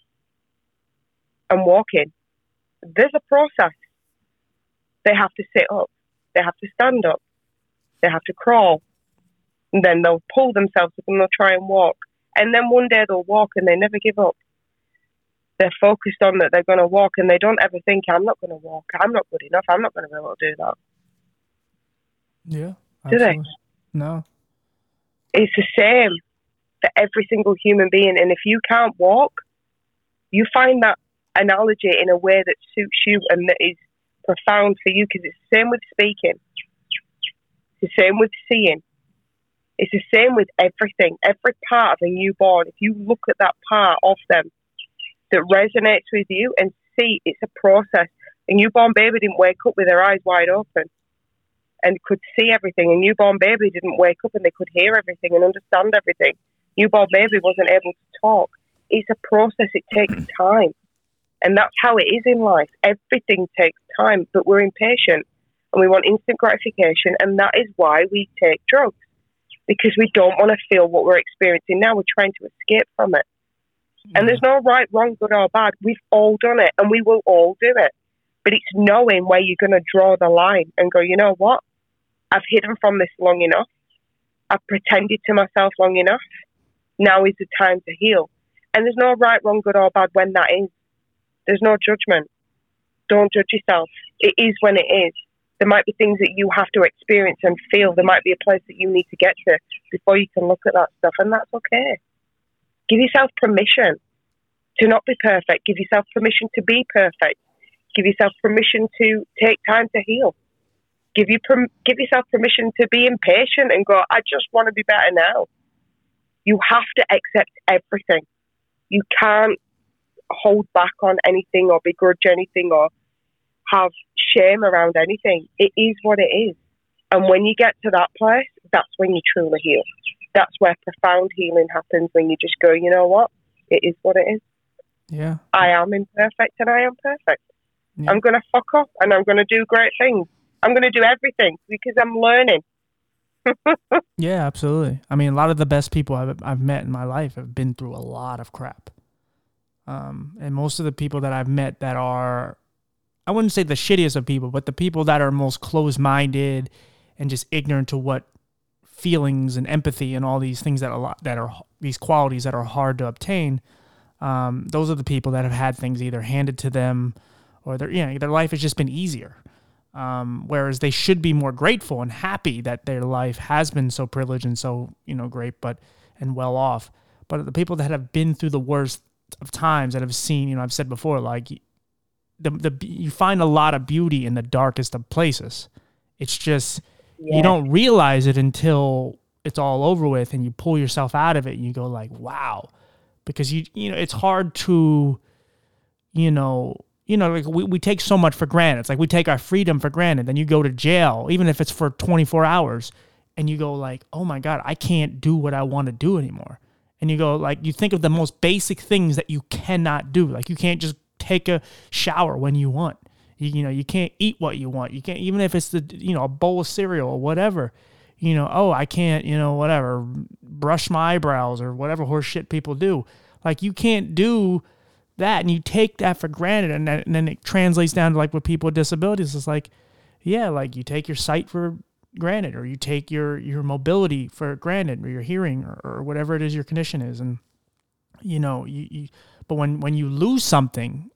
and walking. There's a process. They have to sit up, they have to stand up, they have to crawl, and then they'll pull themselves up and they'll try and walk. And then one day they'll walk and they never give up. They're focused on that they're going to walk and they don't ever think, I'm not going to walk. I'm not good enough. I'm not going to be able to do that. Yeah. Absolutely. Do they? No. It's the same for every single human being. And if you can't walk, you find that analogy in a way that suits you and that is profound for you because it's the same with speaking. It's the same with seeing. It's the same with everything. Every part of a newborn, if you look at that part of them that resonates with you and see it's a process. A newborn baby didn't wake up with their eyes wide open and could see everything. A newborn baby didn't wake up and they could hear everything and understand everything newborn baby wasn't able to talk. It's a process, it takes hmm. time. And that's how it is in life. Everything takes time, but we're impatient and we want instant gratification. And that is why we take drugs because we don't want to feel what we're experiencing now. We're trying to escape from it. And there's no right, wrong, good, or bad. We've all done it and we will all do it. But it's knowing where you're going to draw the line and go, you know what? I've hidden from this long enough. I've pretended to myself long enough now is the time to heal. And there's no right, wrong, good, or bad when that is. There's no judgment. Don't judge yourself. It is when it is. There might be things that you have to experience and feel. There might be a place that you need to get to before you can look at that stuff, and that's okay. Give yourself permission to not be perfect. Give yourself permission to be perfect. Give yourself permission to take time to heal. Give you give yourself permission to be impatient and go. I just want to be better now. You have to accept everything. You can't hold back on anything or begrudge anything or have shame around anything. It is what it is. And when you get to that place, that's when you truly heal. That's where profound healing happens when you just go, you know what? It is what it is. Yeah. I am imperfect and I am perfect. Yeah. I'm going to fuck up and I'm going to do great things. I'm going to do everything because I'm learning. yeah, absolutely. I mean, a lot of the best people I've I've met in my life have been through a lot of crap. Um, and most of the people that I've met that are, I wouldn't say the shittiest of people, but the people that are most closed-minded and just ignorant to what feelings and empathy and all these things that a lot that are these qualities that are hard to obtain. Um, those are the people that have had things either handed to them or their you know their life has just been easier. Um, whereas they should be more grateful and happy that their life has been so privileged and so you know great, but and well off. But the people that have been through the worst of times that have seen, you know, I've said before, like the the you find a lot of beauty in the darkest of places. It's just yeah. you don't realize it until it's all over with, and you pull yourself out of it, and you go like, wow, because you you know it's hard to, you know you know, like we, we take so much for granted. It's like we take our freedom for granted. Then you go to jail, even if it's for 24 hours, and you go like, oh my God, I can't do what I want to do anymore. And you go like, you think of the most basic things that you cannot do. Like you can't just take a shower when you want. You, you know, you can't eat what you want. You can't, even if it's the, you know, a bowl of cereal or whatever. You know, oh, I can't, you know, whatever, brush my eyebrows or whatever horse shit people do. Like you can't do that and you take that for granted and, and then it translates down to like with people with disabilities it's like yeah like you take your sight for granted, or you take your your mobility for granted, or your hearing, or, or whatever it is your condition is, and you know, you, you but when when you lose something,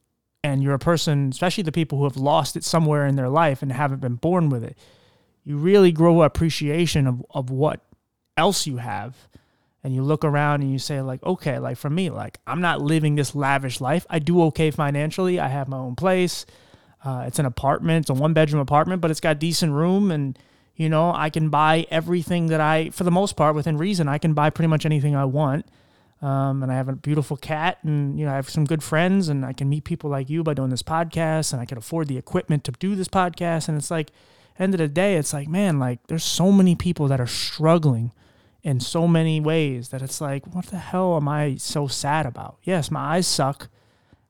and you're a person, especially the people who have lost it somewhere in their life and haven't been born with it, you really grow appreciation of of what else you have. And you look around and you say like okay like for me like i'm not living this lavish life. I do okay financially. I have my own place. Uh, it's an apartment. It's a one bedroom apartment but it's got decent room and you know i can buy everything that i for the most part within reason i can buy pretty much anything i want um, and i have a beautiful cat and you know i have some good friends and i can meet people like you by doing this podcast and i can afford the equipment to do this podcast and it's like end of the day it's like man like there's so many people that are struggling in so many ways that it's like, what the hell am I so sad about? Yes, my eyes suck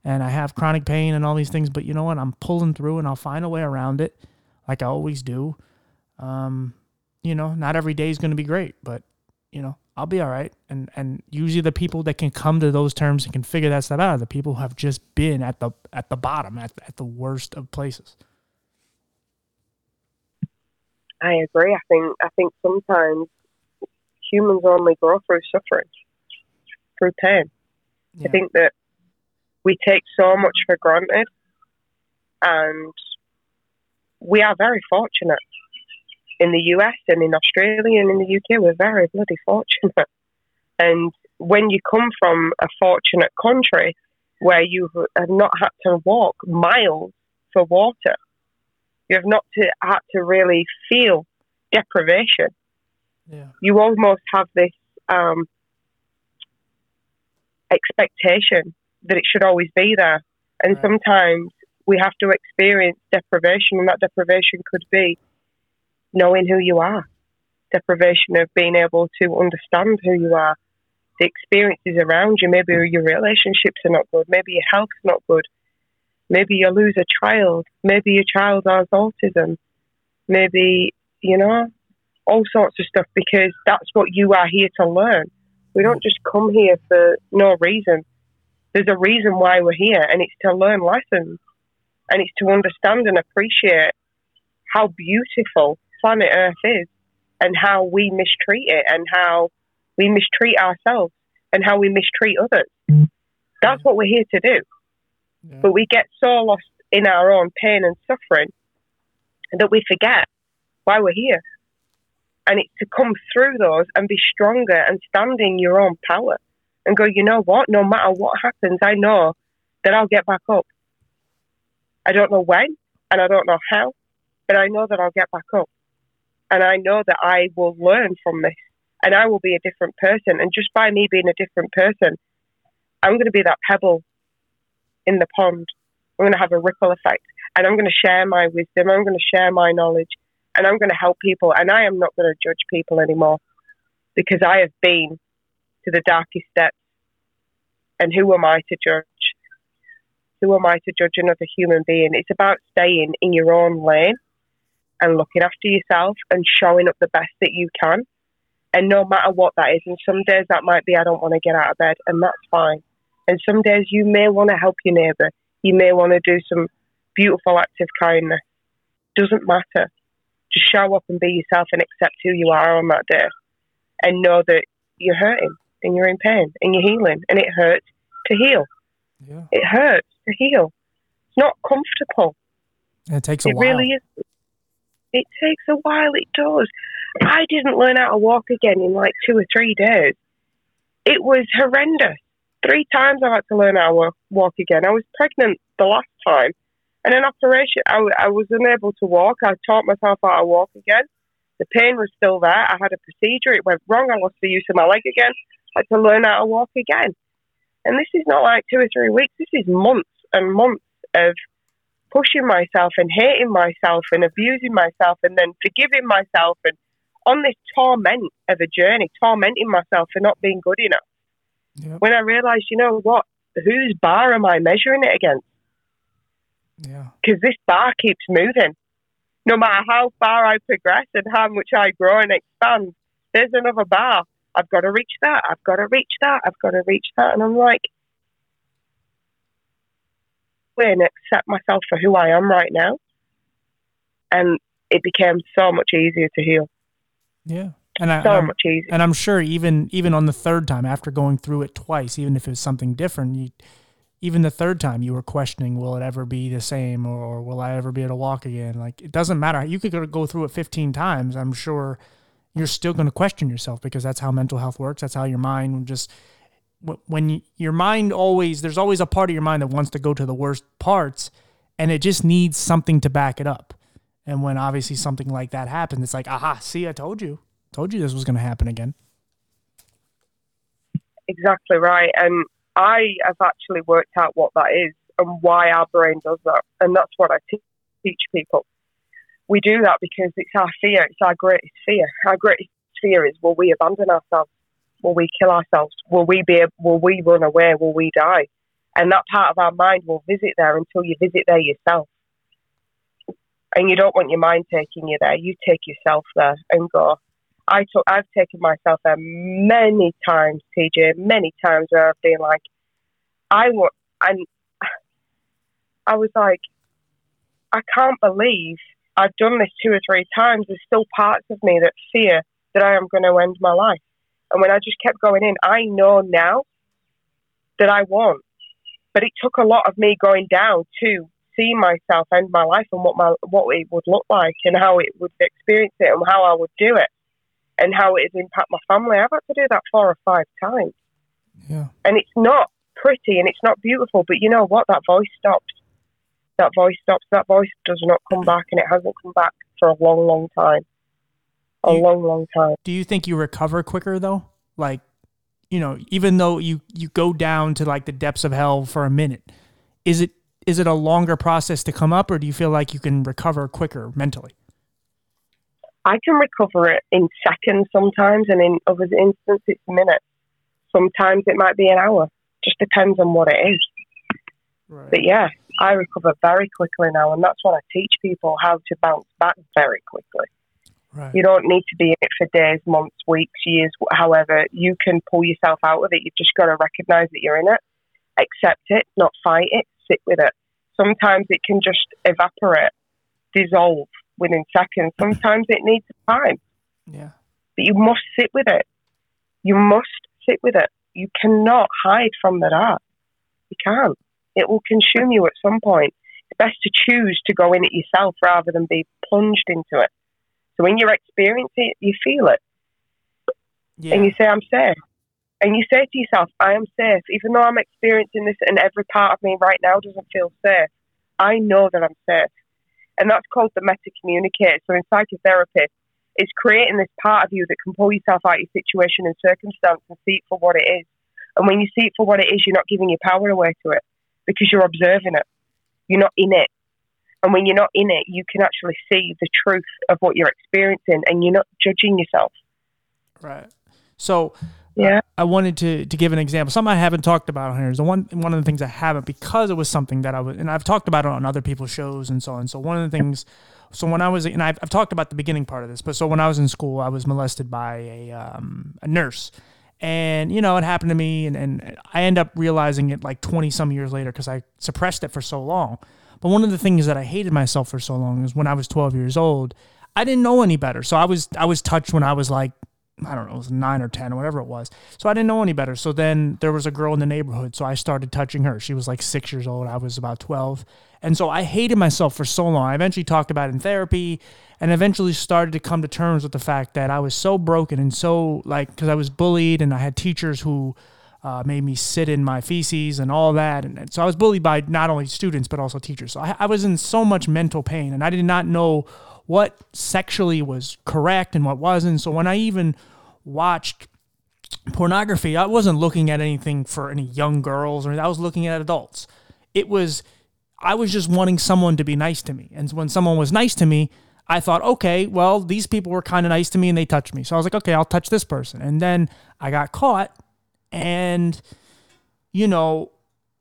and I have chronic pain and all these things, but you know what? I'm pulling through and I'll find a way around it like I always do. Um, you know, not every day is going to be great, but you know, I'll be all right. And and usually the people that can come to those terms and can figure that stuff out are the people who have just been at the at the bottom, at at the worst of places. I agree. I think I think sometimes humans only grow through suffering, through pain. Yeah. I think that we take so much for granted, and we are very fortunate in the US and in Australia and in the UK. We're very bloody fortunate. And when you come from a fortunate country where you have not had to walk miles for water, you have not to, had to really feel deprivation yeah. You almost have this um, expectation that it should always be there. And right. sometimes we have to experience deprivation, and that deprivation could be knowing who you are, deprivation of being able to understand who you are, the experiences around you. Maybe your relationships are not good, maybe your health's not good, maybe you lose a child, maybe your child has autism, maybe, you know, all sorts of stuff because that's what you are here to learn. We don't just come here for no reason. There's a reason why we're here, and it's to learn lessons, and it's to understand and appreciate how beautiful planet Earth is, and how we mistreat it, and how we mistreat ourselves, and how we mistreat others. That's what we're here to do. Yeah. But we get so lost in our own pain and suffering that we forget why we're here and it's to come through those and be stronger and stand in your own power and go, you know what? No matter what happens, I know that I'll get back up. I don't know when and I don't know how, but I know that I'll get back up. And I know that I will learn from this and I will be a different person. And just by me being a different person, I'm going to be that pebble in the pond. I'm going to have a ripple effect and I'm going to share my wisdom. I'm going to share my knowledge and I'm going to help people. And I am not going to judge people anymore because I have been to the darkest depths. And who am I to judge? Who am I to judge another human being? It's about staying in your own lane and looking after yourself and showing up the best that you can. And no matter what that is, and some days that might be I don't want to get out of bed, and that's fine. And some days you may want to help your neighbour. You may want to do some beautiful acts of kindness. Doesn't matter just show up and be yourself and accept who you are on that day and know that you're hurting and you're in pain and you're healing and it hurts to heal. Yeah. It hurts to heal. It's not comfortable. It takes a it while. It really is. It takes a while. It does. I didn't learn how to walk again in like two or three days. It was horrendous. Three times I had to learn how to walk again. I was pregnant the last time and an operation, I, I was unable to walk. I taught myself how to walk again. The pain was still there. I had a procedure. It went wrong. I lost the use of my leg again. I had to learn how to walk again. And this is not like two or three weeks. This is months and months of pushing myself and hating myself and abusing myself and then forgiving myself and on this torment of a journey, tormenting myself for not being good enough. Yep. When I realized, you know what, whose bar am I measuring it against? Yeah. Because this bar keeps moving. No matter how far I progress and how much I grow and expand, there's another bar. I've got to reach that. I've got to reach that. I've got to reach that. And I'm like, and accept myself for who I am right now. And it became so much easier to heal. Yeah. And I, so much easier. And I'm sure even even on the third time, after going through it twice, even if it was something different, you, even the third time, you were questioning, will it ever be the same, or, or will I ever be able to walk again? Like it doesn't matter. You could go through it 15 times. I'm sure you're still going to question yourself because that's how mental health works. That's how your mind just when you, your mind always there's always a part of your mind that wants to go to the worst parts, and it just needs something to back it up. And when obviously something like that happens, it's like, aha, see, I told you. Told you this was going to happen again. Exactly right. And I have actually worked out what that is and why our brain does that. And that's what I te- teach people. We do that because it's our fear, it's our greatest fear. Our greatest fear is will we abandon ourselves? Will we kill ourselves? Will we be will we run away? Will we die? And that part of our mind will visit there until you visit there yourself. And you don't want your mind taking you there. You take yourself there and go, I took, I've taken myself there many times, TJ, many times where I've been like, I want, and I was like, I can't believe I've done this two or three times. There's still parts of me that fear that I am going to end my life. And when I just kept going in, I know now that I won't. But it took a lot of me going down to see myself end my life and what my what it would look like and how it would experience it and how I would do it and how it would impact my family. I've had to do that four or five times. Yeah. And it's not pretty and it's not beautiful, but you know what? That voice stops. That voice stops. That voice does not come back and it hasn't come back for a long, long time. A you, long, long time. Do you think you recover quicker though? Like, you know, even though you you go down to like the depths of hell for a minute, is it is it a longer process to come up or do you feel like you can recover quicker mentally? I can recover it in seconds sometimes, and in other instances, it's minutes. Sometimes it might be an hour. Just depends on what it is. Right. But yeah, I recover very quickly now, and that's what I teach people how to bounce back very quickly. Right. You don't need to be in it for days, months, weeks, years, however. You can pull yourself out of it. You've just got to recognize that you're in it, accept it, not fight it, sit with it. Sometimes it can just evaporate, dissolve, within seconds. Sometimes it needs time. Yeah. But you must sit with it. You must sit with it. You cannot hide from the dark. You can't. It will consume you at some point. It's best to choose to go in it yourself rather than be plunged into it. So when you're experiencing it, you feel it. Yeah. And you say, I'm safe. And you say to yourself, I am safe. Even though I'm experiencing this and every part of me right now doesn't feel safe, I know that I'm safe and that's called the meta communicator. So in psychotherapy, it's creating this part of you that can pull yourself out of your situation and circumstance and see it for what it is. And when you see it for what it is, you're not giving your power away to it because you're observing it. You're not in it. And when you're not in it, you can actually see the truth of what you're experiencing and you're not judging yourself. Right. So yeah. I wanted to to give an example. Something I haven't talked about on here is the one one of the things I haven't because it was something that I was and I've talked about it on other people's shows and so on. So one of the things so when I was and I've, I've talked about the beginning part of this, but so when I was in school, I was molested by a um, a nurse. And you know, it happened to me and, and I end up realizing it like 20 some years later because I suppressed it for so long. But one of the things that I hated myself for so long is when I was 12 years old, I didn't know any better. So I was I was touched when I was like I don't know, it was nine or 10 or whatever it was. So I didn't know any better. So then there was a girl in the neighborhood. So I started touching her. She was like six years old. I was about 12. And so I hated myself for so long. I eventually talked about it in therapy and eventually started to come to terms with the fact that I was so broken and so like, because I was bullied and I had teachers who uh, made me sit in my feces and all that. And, and, so I was bullied by not only students, but also teachers. So I, I was in so much mental pain and I did not know what sexually was correct and what wasn't. So when I even watched pornography, I wasn't looking at anything for any young girls or I was looking at adults. It was I was just wanting someone to be nice to me. And when someone was nice to me, I thought, okay, well, these people were kind of nice to me and they touched me. So I was like, okay, I'll touch this person. And then I got caught and you know,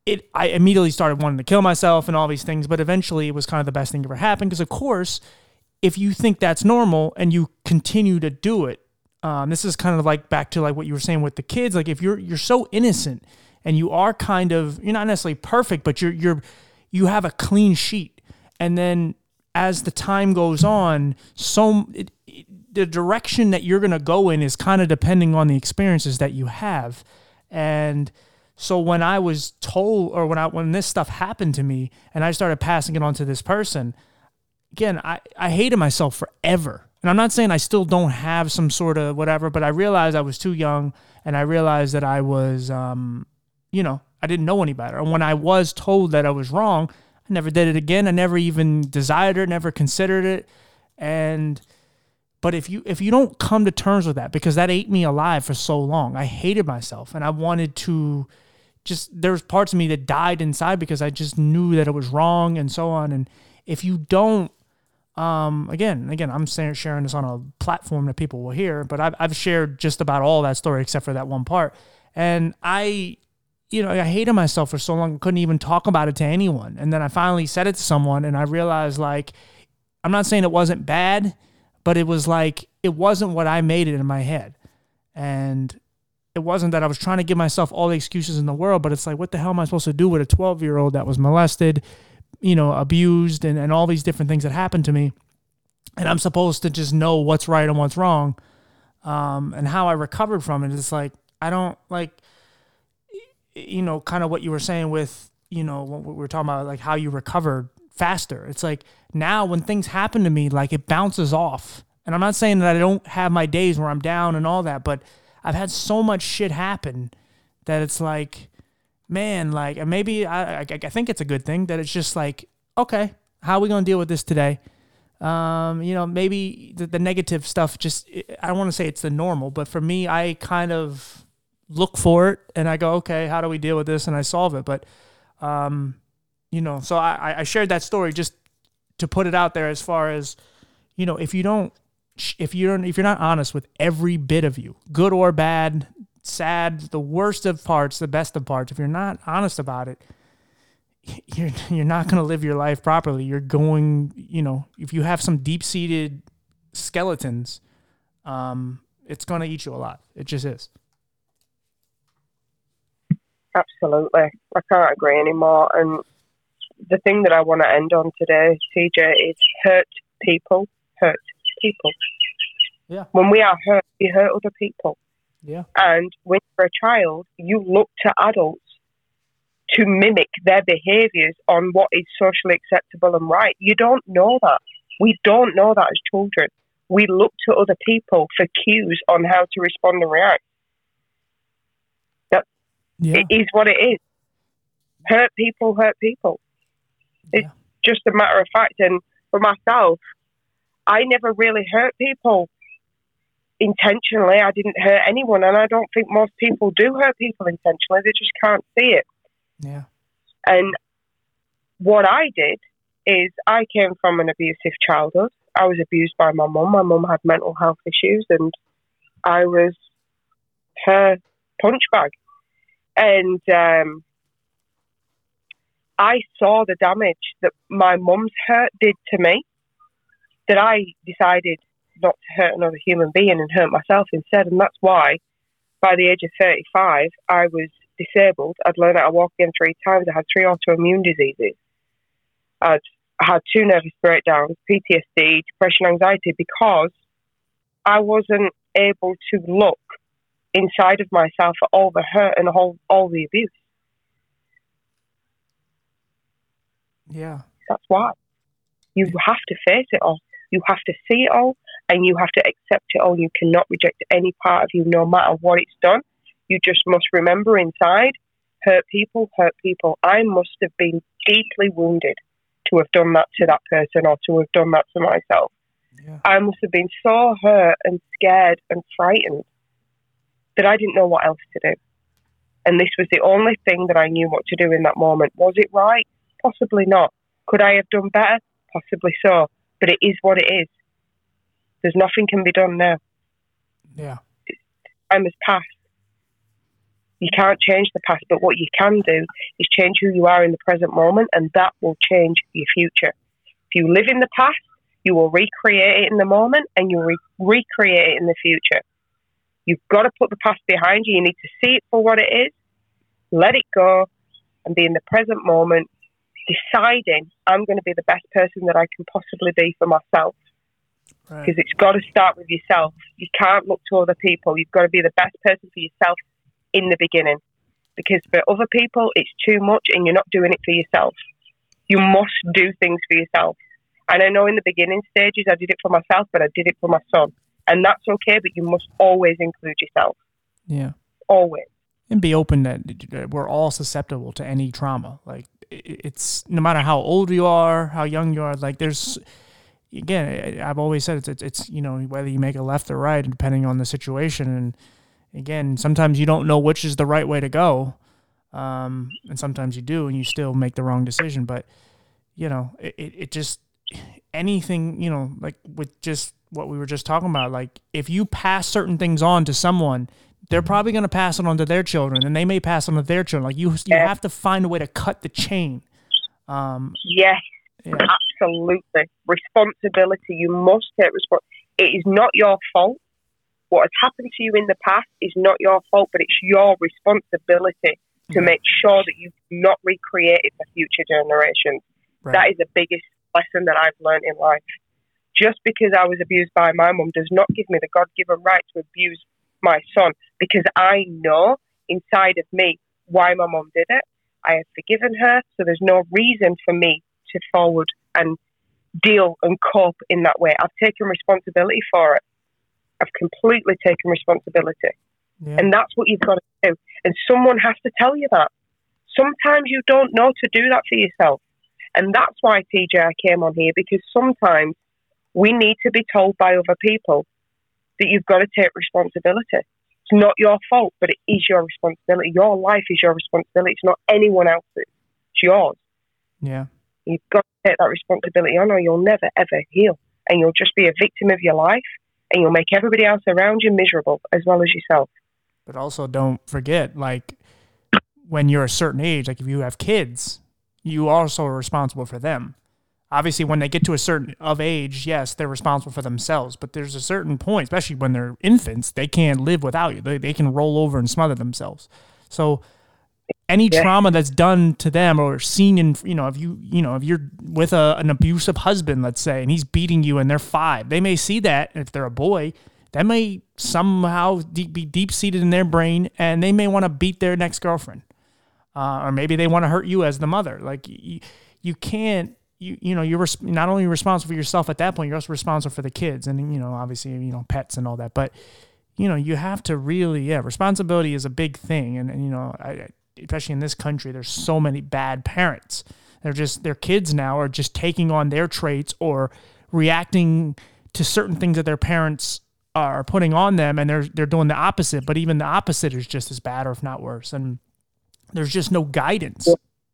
it I immediately started wanting to kill myself and all these things, but eventually it was kind of the best thing ever happened because of course if you think that's normal and you continue to do it, um, this is kind of like back to like what you were saying with the kids. Like if you're you're so innocent and you are kind of you're not necessarily perfect, but you're you're you have a clean sheet, and then as the time goes on, so it, it, the direction that you're going to go in is kind of depending on the experiences that you have. And so when I was told, or when I when this stuff happened to me, and I started passing it on to this person, again, I I hated myself forever. And I'm not saying I still don't have some sort of whatever, but I realized I was too young, and I realized that I was, um, you know, I didn't know any better. And when I was told that I was wrong, I never did it again. I never even desired it, never considered it. And but if you if you don't come to terms with that because that ate me alive for so long. I hated myself and I wanted to just there's parts of me that died inside because I just knew that it was wrong and so on and if you don't um, again, again, I'm sharing this on a platform that people will hear, but I've, I've shared just about all that story except for that one part. And I you know, I hated myself for so long, couldn't even talk about it to anyone. And then I finally said it to someone, and I realized, like, I'm not saying it wasn't bad, but it was like, it wasn't what I made it in my head. And it wasn't that I was trying to give myself all the excuses in the world, but it's like, what the hell am I supposed to do with a 12 year old that was molested, you know, abused, and, and all these different things that happened to me? And I'm supposed to just know what's right and what's wrong. Um, and how I recovered from it. It's like, I don't like, you know, kind of what you were saying with, you know, what we were talking about, like how you recovered faster. It's like now when things happen to me, like it bounces off. And I'm not saying that I don't have my days where I'm down and all that, but I've had so much shit happen that it's like, man, like maybe I, I, I think it's a good thing that it's just like, okay, how are we to deal with this today? Um, you know, maybe the, the negative stuff just, I don't want to say it's the normal, but for me, I kind of look for it and I go, okay, how do we deal with this? And I solve it. But, um, you know, so I, I shared that story just to put it out there as far as, you know, if you don't, if you don't, if you're not honest with every bit of you, good or bad, sad, the worst of parts, the best of parts, if you're not honest about it, you're you're not going to live your life properly. You're going, you know, if you have some deep seated skeletons, um, it's going to eat you a lot. It just is. Absolutely. I can't agree anymore. And the thing that I want to end on today, TJ, is hurt people hurt people. Yeah. When we are hurt, we hurt other people. Yeah. And when you're a child, you look to adults to mimic their behaviors on what is socially acceptable and right. You don't know that. We don't know that as children. We look to other people for cues on how to respond and react. Yeah. It is what it is. Hurt people hurt people. It's yeah. just a matter of fact. And for myself, I never really hurt people intentionally. I didn't hurt anyone, and I don't think most people do hurt people intentionally. They just can't see it. Yeah. And what I did is I came from an abusive childhood. I was abused by my mum. My mum had mental health issues, and I was her punch bag. And um, I saw the damage that my mum's hurt did to me, that I decided not to hurt another human being and hurt myself instead. And that's why, by the age of 35, I was disabled. I'd learned how to walk again three times. I had three autoimmune diseases. I'd had two nervous breakdowns, PTSD, depression, anxiety, because I wasn't able to look inside of myself for all the hurt and all, all the abuse. Yeah. That's why. You have to face it all. You have to see it all and you have to accept it all. You cannot reject any part of you, no matter what it's done. You just must remember inside hurt people, hurt people. I must have been deeply wounded to have done that to that person or to have done that to myself. Yeah. I must have been so hurt and scared and frightened that I didn't know what else to do. And this was the only thing that I knew what to do in that moment. Was it right? Possibly not. Could I have done better? Possibly so. But it is what it is. There's nothing can be done now. Yeah. Time has passed. You can't change the past, but what you can do is change who you are in the present moment, and that will change your future. If you live in the past, you will recreate it in the moment, and you'll re- recreate it in the future. You've got to put the past behind you. You need to see it for what it is, let it go, and be in the present moment deciding I'm going to be the best person that I can possibly be for myself. Because right. it's got to start with yourself. You can't look to other people. You've got to be the best person for yourself in the beginning. Because for other people, it's too much and you're not doing it for yourself. You must do things for yourself. And I know in the beginning stages, I did it for myself, but I did it for my son. And that's okay, but you must always include yourself. Yeah. Always. And be open that we're all susceptible to any trauma. Like, it's no matter how old you are, how young you are, like, there's, again, I've always said it's, it's, it's you know, whether you make a left or right, depending on the situation. And again, sometimes you don't know which is the right way to go. Um, and sometimes you do, and you still make the wrong decision. But, you know, it, it just, anything, you know, like with just what we were just talking about, like if you pass certain things on to someone, they're probably going to pass it on to their children and they may pass it on to their children. Like you, you have to find a way to cut the chain. Um, yes, yeah. absolutely. Responsibility. You must take responsibility. It is not your fault. What has happened to you in the past is not your fault, but it's your responsibility to make sure that you do not recreate it for future generations. Right. That is the biggest lesson that I've learned in life. Just because I was abused by my mum does not give me the God given right to abuse my son because I know inside of me why my mum did it. I have forgiven her, so there's no reason for me to forward and deal and cope in that way. I've taken responsibility for it. I've completely taken responsibility. Yeah. And that's what you've got to do. And someone has to tell you that. Sometimes you don't know to do that for yourself. And that's why, TJ, I came on here because sometimes we need to be told by other people that you've got to take responsibility. Not your fault, but it is your responsibility. Your life is your responsibility. It's not anyone else's. It's yours. Yeah. You've got to take that responsibility on, or you'll never, ever heal. And you'll just be a victim of your life, and you'll make everybody else around you miserable as well as yourself. But also, don't forget, like, when you're a certain age, like if you have kids, you also are responsible for them. Obviously, when they get to a certain of age, yes, they're responsible for themselves. But there's a certain point, especially when they're infants, they can't live without you. They, they can roll over and smother themselves. So any yeah. trauma that's done to them or seen in you know if you you know if you're with a, an abusive husband let's say and he's beating you and they're five they may see that if they're a boy that may somehow deep, be deep seated in their brain and they may want to beat their next girlfriend uh, or maybe they want to hurt you as the mother. Like you, you can't. You, you know you're res- not only responsible for yourself at that point you're also responsible for the kids and you know obviously you know pets and all that. But you know you have to really yeah responsibility is a big thing. And, and you know I, especially in this country there's so many bad parents. They're just their kids now are just taking on their traits or reacting to certain things that their parents are putting on them and they're they're doing the opposite. But even the opposite is just as bad or if not worse. And there's just no guidance.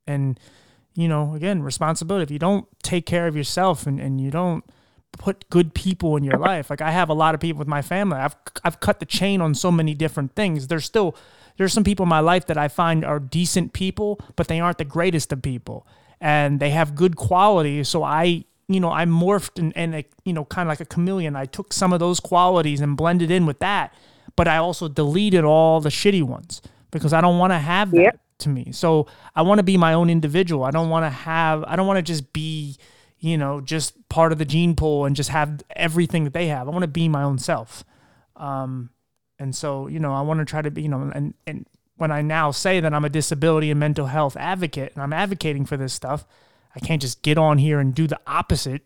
And, you know, again, responsibility. If you don't take care of yourself and, and you don't put good people in your life, like I have a lot of people with my family. I've I've cut the chain on so many different things. There's still there's some people in my life that I find are decent people, but they aren't the greatest of people. And they have good qualities. So I you know, I morphed and, and you know, kind of like a chameleon. I took some of those qualities and blended in with that, but I also deleted all the shitty ones because I don't want to have that. Yep to me. So I want to be my own individual. I don't want to have, I don't want to just be, you know, just part of the gene pool and just have everything that they have. I want to be my own self. Um, and so, you know, I want to try to be, you know, and, and when I now say that I'm a disability and mental health advocate and I'm advocating for this stuff, I can't just get on here and do the opposite.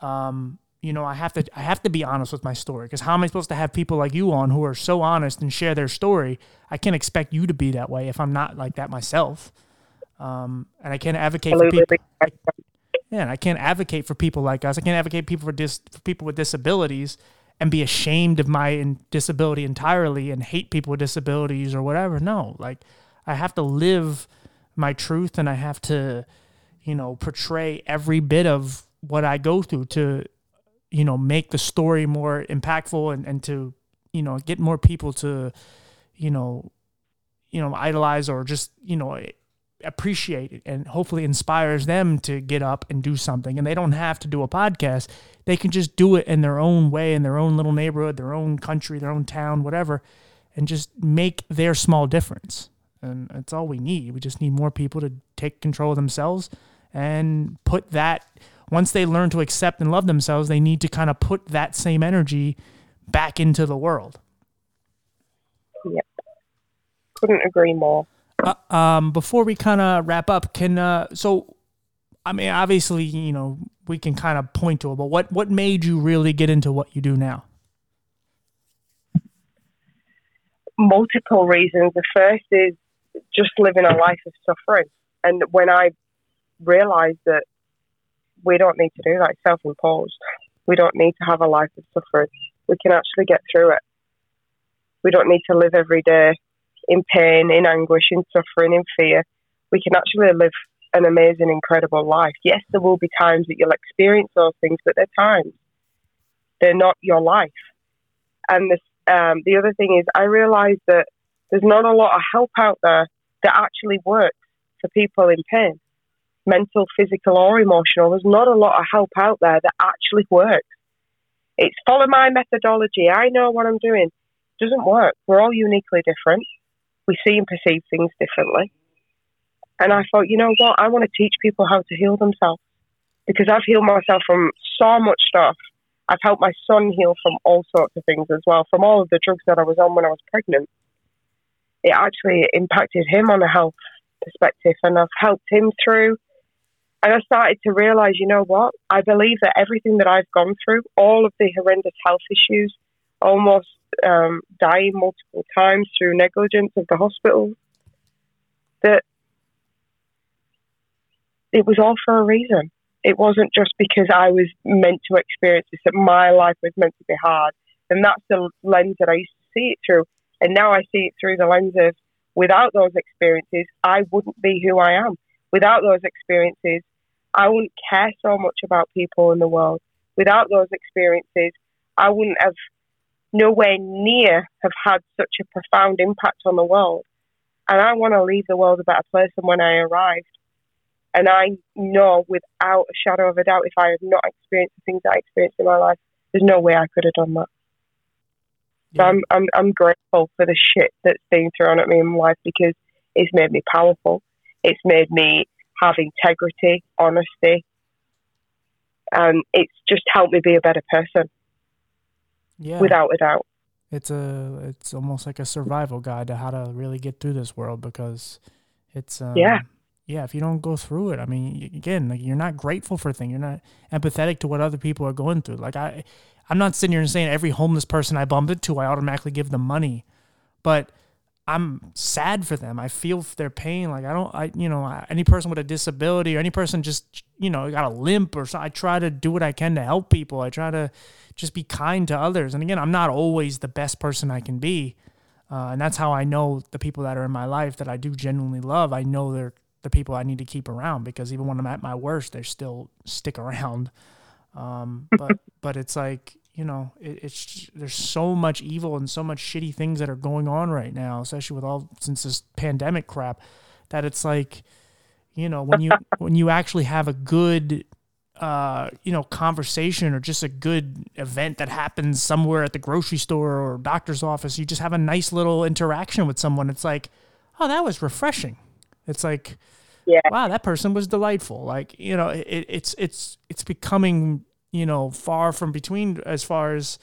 Um, you know, I have to I have to be honest with my story because how am I supposed to have people like you on who are so honest and share their story? I can't expect you to be that way if I'm not like that myself. Um, and I can't advocate for people. Yeah, and I can't advocate for people like us. I can't advocate people for dis, for people with disabilities and be ashamed of my disability entirely and hate people with disabilities or whatever. No, like I have to live my truth and I have to, you know, portray every bit of what I go through to you know make the story more impactful and, and to you know get more people to you know you know idolize or just you know appreciate it and hopefully inspires them to get up and do something. And they don't have to do a podcast. They can just do it in their own way in their own little neighborhood their own country their own town whatever and just make their small difference. And that's all we need. We just need more people to take control of themselves and put that once they learn to accept and love themselves, they need to kind of put that same energy back into the world. Yep. Couldn't agree more. Uh, um, before we kind of wrap up, can uh, so I mean, obviously, you know, we can kind of point to it, but what what made you really get into what you do now? Multiple reasons. The first is just living a life of suffering, and when I realized that we don't need to do that, self-imposed. We don't need to have a life of suffering. We can actually get through it. We don't need to live every day in pain, in anguish, in suffering, in fear. We can actually live an amazing, incredible life. Yes, there will be times that you'll experience those things, but they're times. They're not your life. And this, um, the other thing is, I realize that there's not a lot of help out there that actually works for people in pain, mental, physical, or emotional. There's not a lot of help out there that actually works. It's follow my methodology. I know what I'm doing. It doesn't work. We're all uniquely different. We see and perceive things differently. And I thought, you know what? I want to teach people how to heal themselves because I've healed myself from so much stuff. I've helped my son heal from all sorts of things as well, from all of the drugs that I was on when I was pregnant. It actually impacted him on a health perspective, and I've helped him through. And I started to realize, you know what? I believe that everything that I've gone through, all of the horrendous health issues, almost um, dying multiple times through negligence of the hospital, that it was all for a reason. It wasn't just because I was meant to experience this, that my life was meant to be hard. And that's the lens that I used to see it through. And now I see it through the lens of without those experiences, I wouldn't be who I am. Without those experiences, I wouldn't care so much about people in the world. Without those experiences, I wouldn't have nowhere near have had such a profound impact on the world. And I want to leave the world a better place than when I arrived. And I know without a shadow of a doubt, if I had not experienced the things I experienced in my life, there's no way I could have done that. Yeah. So I'm, I'm, I'm grateful for the shit that's been thrown at me in my life because it's made me powerful. It's made me have integrity, honesty, and it's just helped me be a better person. Yeah. Without a doubt. It's a it's almost like a survival guide to how to really get through this world because it's um, yeah yeah, if you don't go through it, I mean, again, like you're not grateful for things. You're not empathetic to what other people are going through. Like I, I'm not sitting here and saying every homeless person I bump into, I automatically give them money, but I'm sad for them. I feel their pain. Like I don't, I, you know, any person with a disability or any person just, you know, got a limp or so. I try to do what I can to help people. I try to just be kind to others. And again, I'm not always the best person I can be. Uh, and that's how I know the people that are in my life that I do genuinely love. I know they're the people I need to keep around because even when I'm at my worst, they still stick around. Um, but but it's like you know it, it's there's so much evil and so much shitty things that are going on right now, especially with all since this pandemic crap, that it's like you know when you when you actually have a good uh, you know, conversation or just a good event that happens somewhere at the grocery store or doctor's office, you just have a nice little interaction with someone. It's like, oh, that was refreshing. It's like, yeah. wow, that person was delightful. Like, you know, it, it's it's it's becoming, you know, far from between as far as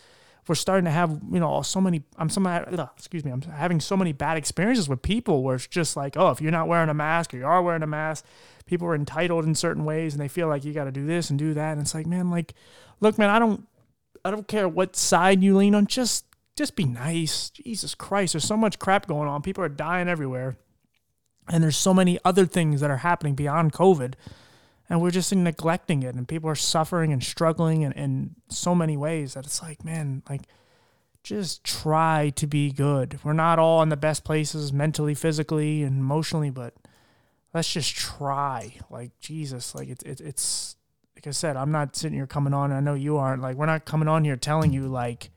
we're starting to have, you know, so many I'm some excuse me, I'm having so many bad experiences with people where it's just like, oh, if you're not wearing a mask or you are wearing a mask, people are entitled in certain ways and they feel like you got to do this and do that and it's like, man, like look, man, I don't I don't care what side you lean on, just just be nice. Jesus Christ, there's so much crap going on. People are dying everywhere. And there's so many other things that are happening beyond COVID. And we're just neglecting it. And people are suffering and struggling in, in so many ways that it's like, man, like, just try to be good. We're not all in the best places mentally, physically, and emotionally, but let's just try. Like, Jesus, like, it, it, it's, like I said, I'm not sitting here coming on. I know you aren't. Like, we're not coming on here telling you, like,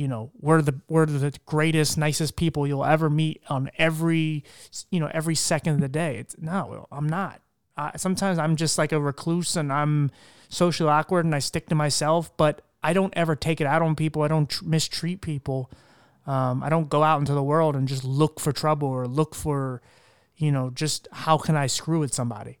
you know we're the we're the greatest nicest people you'll ever meet on every you know every second of the day it's no i'm not I, sometimes i'm just like a recluse and i'm socially awkward and i stick to myself but i don't ever take it out on people i don't tr- mistreat people um, i don't go out into the world and just look for trouble or look for you know just how can i screw with somebody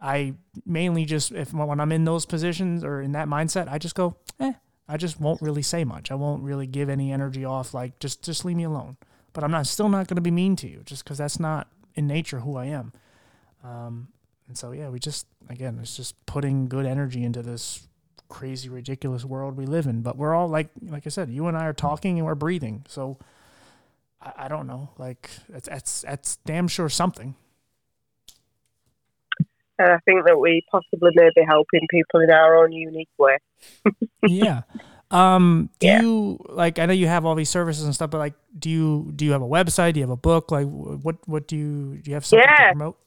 I mainly just if when I'm in those positions or in that mindset, I just go, eh. I just won't really say much. I won't really give any energy off. Like just just leave me alone. But I'm not still not going to be mean to you just because that's not in nature who I am. Um, and so yeah, we just again, it's just putting good energy into this crazy, ridiculous world we live in. But we're all like like I said, you and I are talking and we're breathing. So I, I don't know. Like that's that's that's damn sure something. And I think that we possibly may be helping people in our own unique way. yeah. Um, do yeah. you like? I know you have all these services and stuff, but like, do you do you have a website? Do you have a book? Like, what what do you do? You have something yeah. to promote?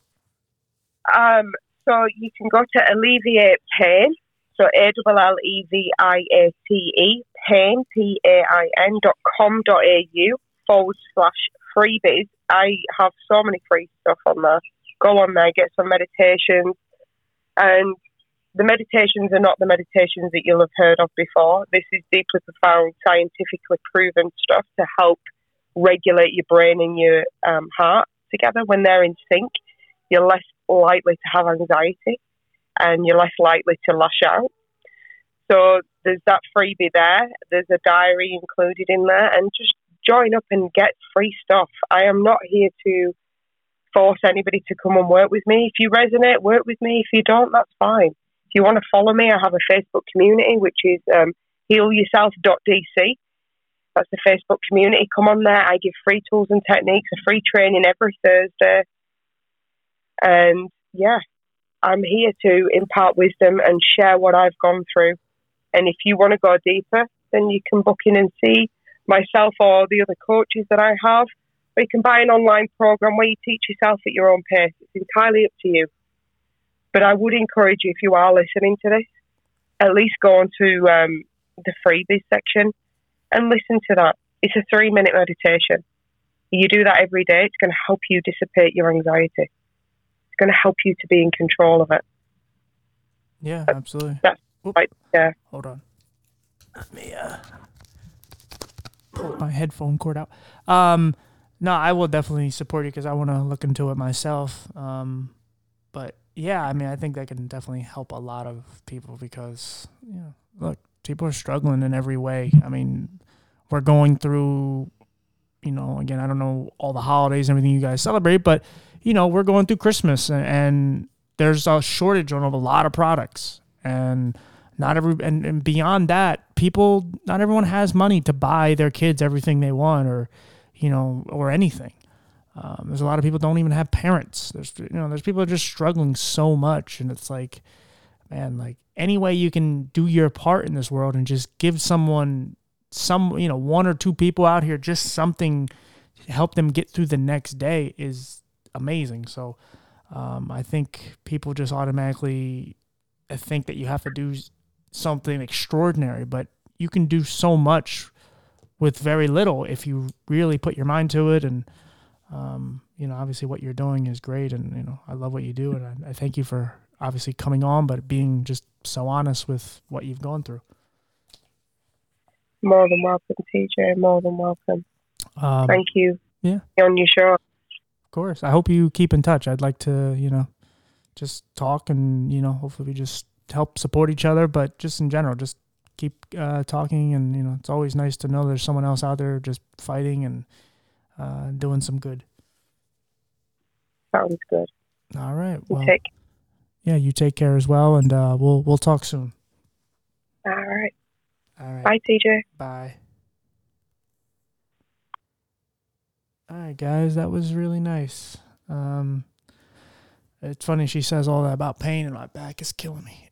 Um, so you can go to Alleviate Pain. So A L L E V I A T E Pain P A I N dot com dot au forward slash freebies. I have so many free stuff on there go on there, get some meditations. And the meditations are not the meditations that you'll have heard of before. This is deeply profound, scientifically proven stuff to help regulate your brain and your um, heart together. When they're in sync, you're less likely to have anxiety and you're less likely to lash out. So there's that freebie there. There's a diary included in there, and just join up and get free stuff. I am not here to force anybody to come and work with me. If you resonate, work with me. If you don't, that's fine. If you want to follow me, I have a Facebook community, which is um, healyourself.dc. That's the Facebook community. Come on there. I give free tools and techniques, a free training every Thursday. And yeah, I'm here to impart wisdom and share what I've gone through. And if you want to go deeper, then you can book in and see myself or the other coaches that I have or you can buy an online program where you teach yourself at your own pace. It's entirely up to you. But I would encourage you, if you are listening to this, at least go on to um, the freebies section and listen to that. It's a three minute meditation. You do that every day, it's going to help you dissipate your anxiety. Going to help you to be in control of it. Yeah, absolutely. That's right, yeah. Hold on. Let me uh, pull my headphone cord out. Um, no, I will definitely support you because I want to look into it myself. Um, but yeah, I mean, I think that can definitely help a lot of people because you know, look, people are struggling in every way. I mean, we're going through, you know, again, I don't know all the holidays and everything you guys celebrate, but you know, we're going through Christmas and, and there's a shortage on a lot of products and not every and, and beyond that, people, not everyone has money to buy their kids everything they want or you know, or anything. Um, there's a lot of people don't even have parents. There's you know, there's people are just struggling so much, and it's like, man, like any way you can do your part in this world and just give someone some, you know, one or two people out here just something to help them get through the next day is amazing. So um, I think people just automatically think that you have to do something extraordinary, but you can do so much with very little if you really put your mind to it. And um, you know obviously what you're doing is great and you know i love what you do and I, I, thank you for obviously coming on but being just so honest with what you've gone through. More than welcome TJ more than welcome. Um, thank you. yeah. On your show of course i hope you keep in touch i'd like to you know just talk and you know hopefully we just help support each other but just in general just keep uh, talking, and you know it's always nice to know there's someone else out there just fighting and uh, doing some good. Sounds good. All right. Well, take. Yeah, you take care as well, and uh, we'll we'll talk soon. All right. All right. Bye, TJ. Bye. All right, guys, that was really nice. Um, it's funny she says all that about pain, and my back is killing me.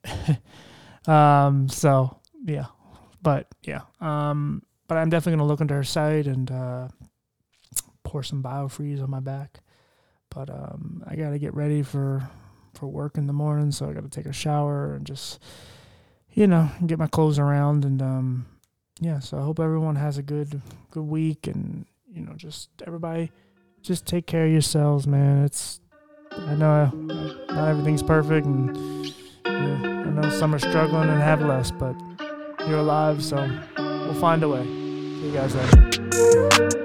um, so yeah, but yeah. Um, but I'm definitely gonna look into her site and uh, pour some biofreeze on my back. But um, I gotta get ready for for work in the morning, so I gotta take a shower and just you know get my clothes around and um, yeah. So I hope everyone has a good good week and you know just everybody just take care of yourselves, man. It's I know not everything's perfect and I know some are struggling and have less, but you're alive, so we'll find a way. See you guys later.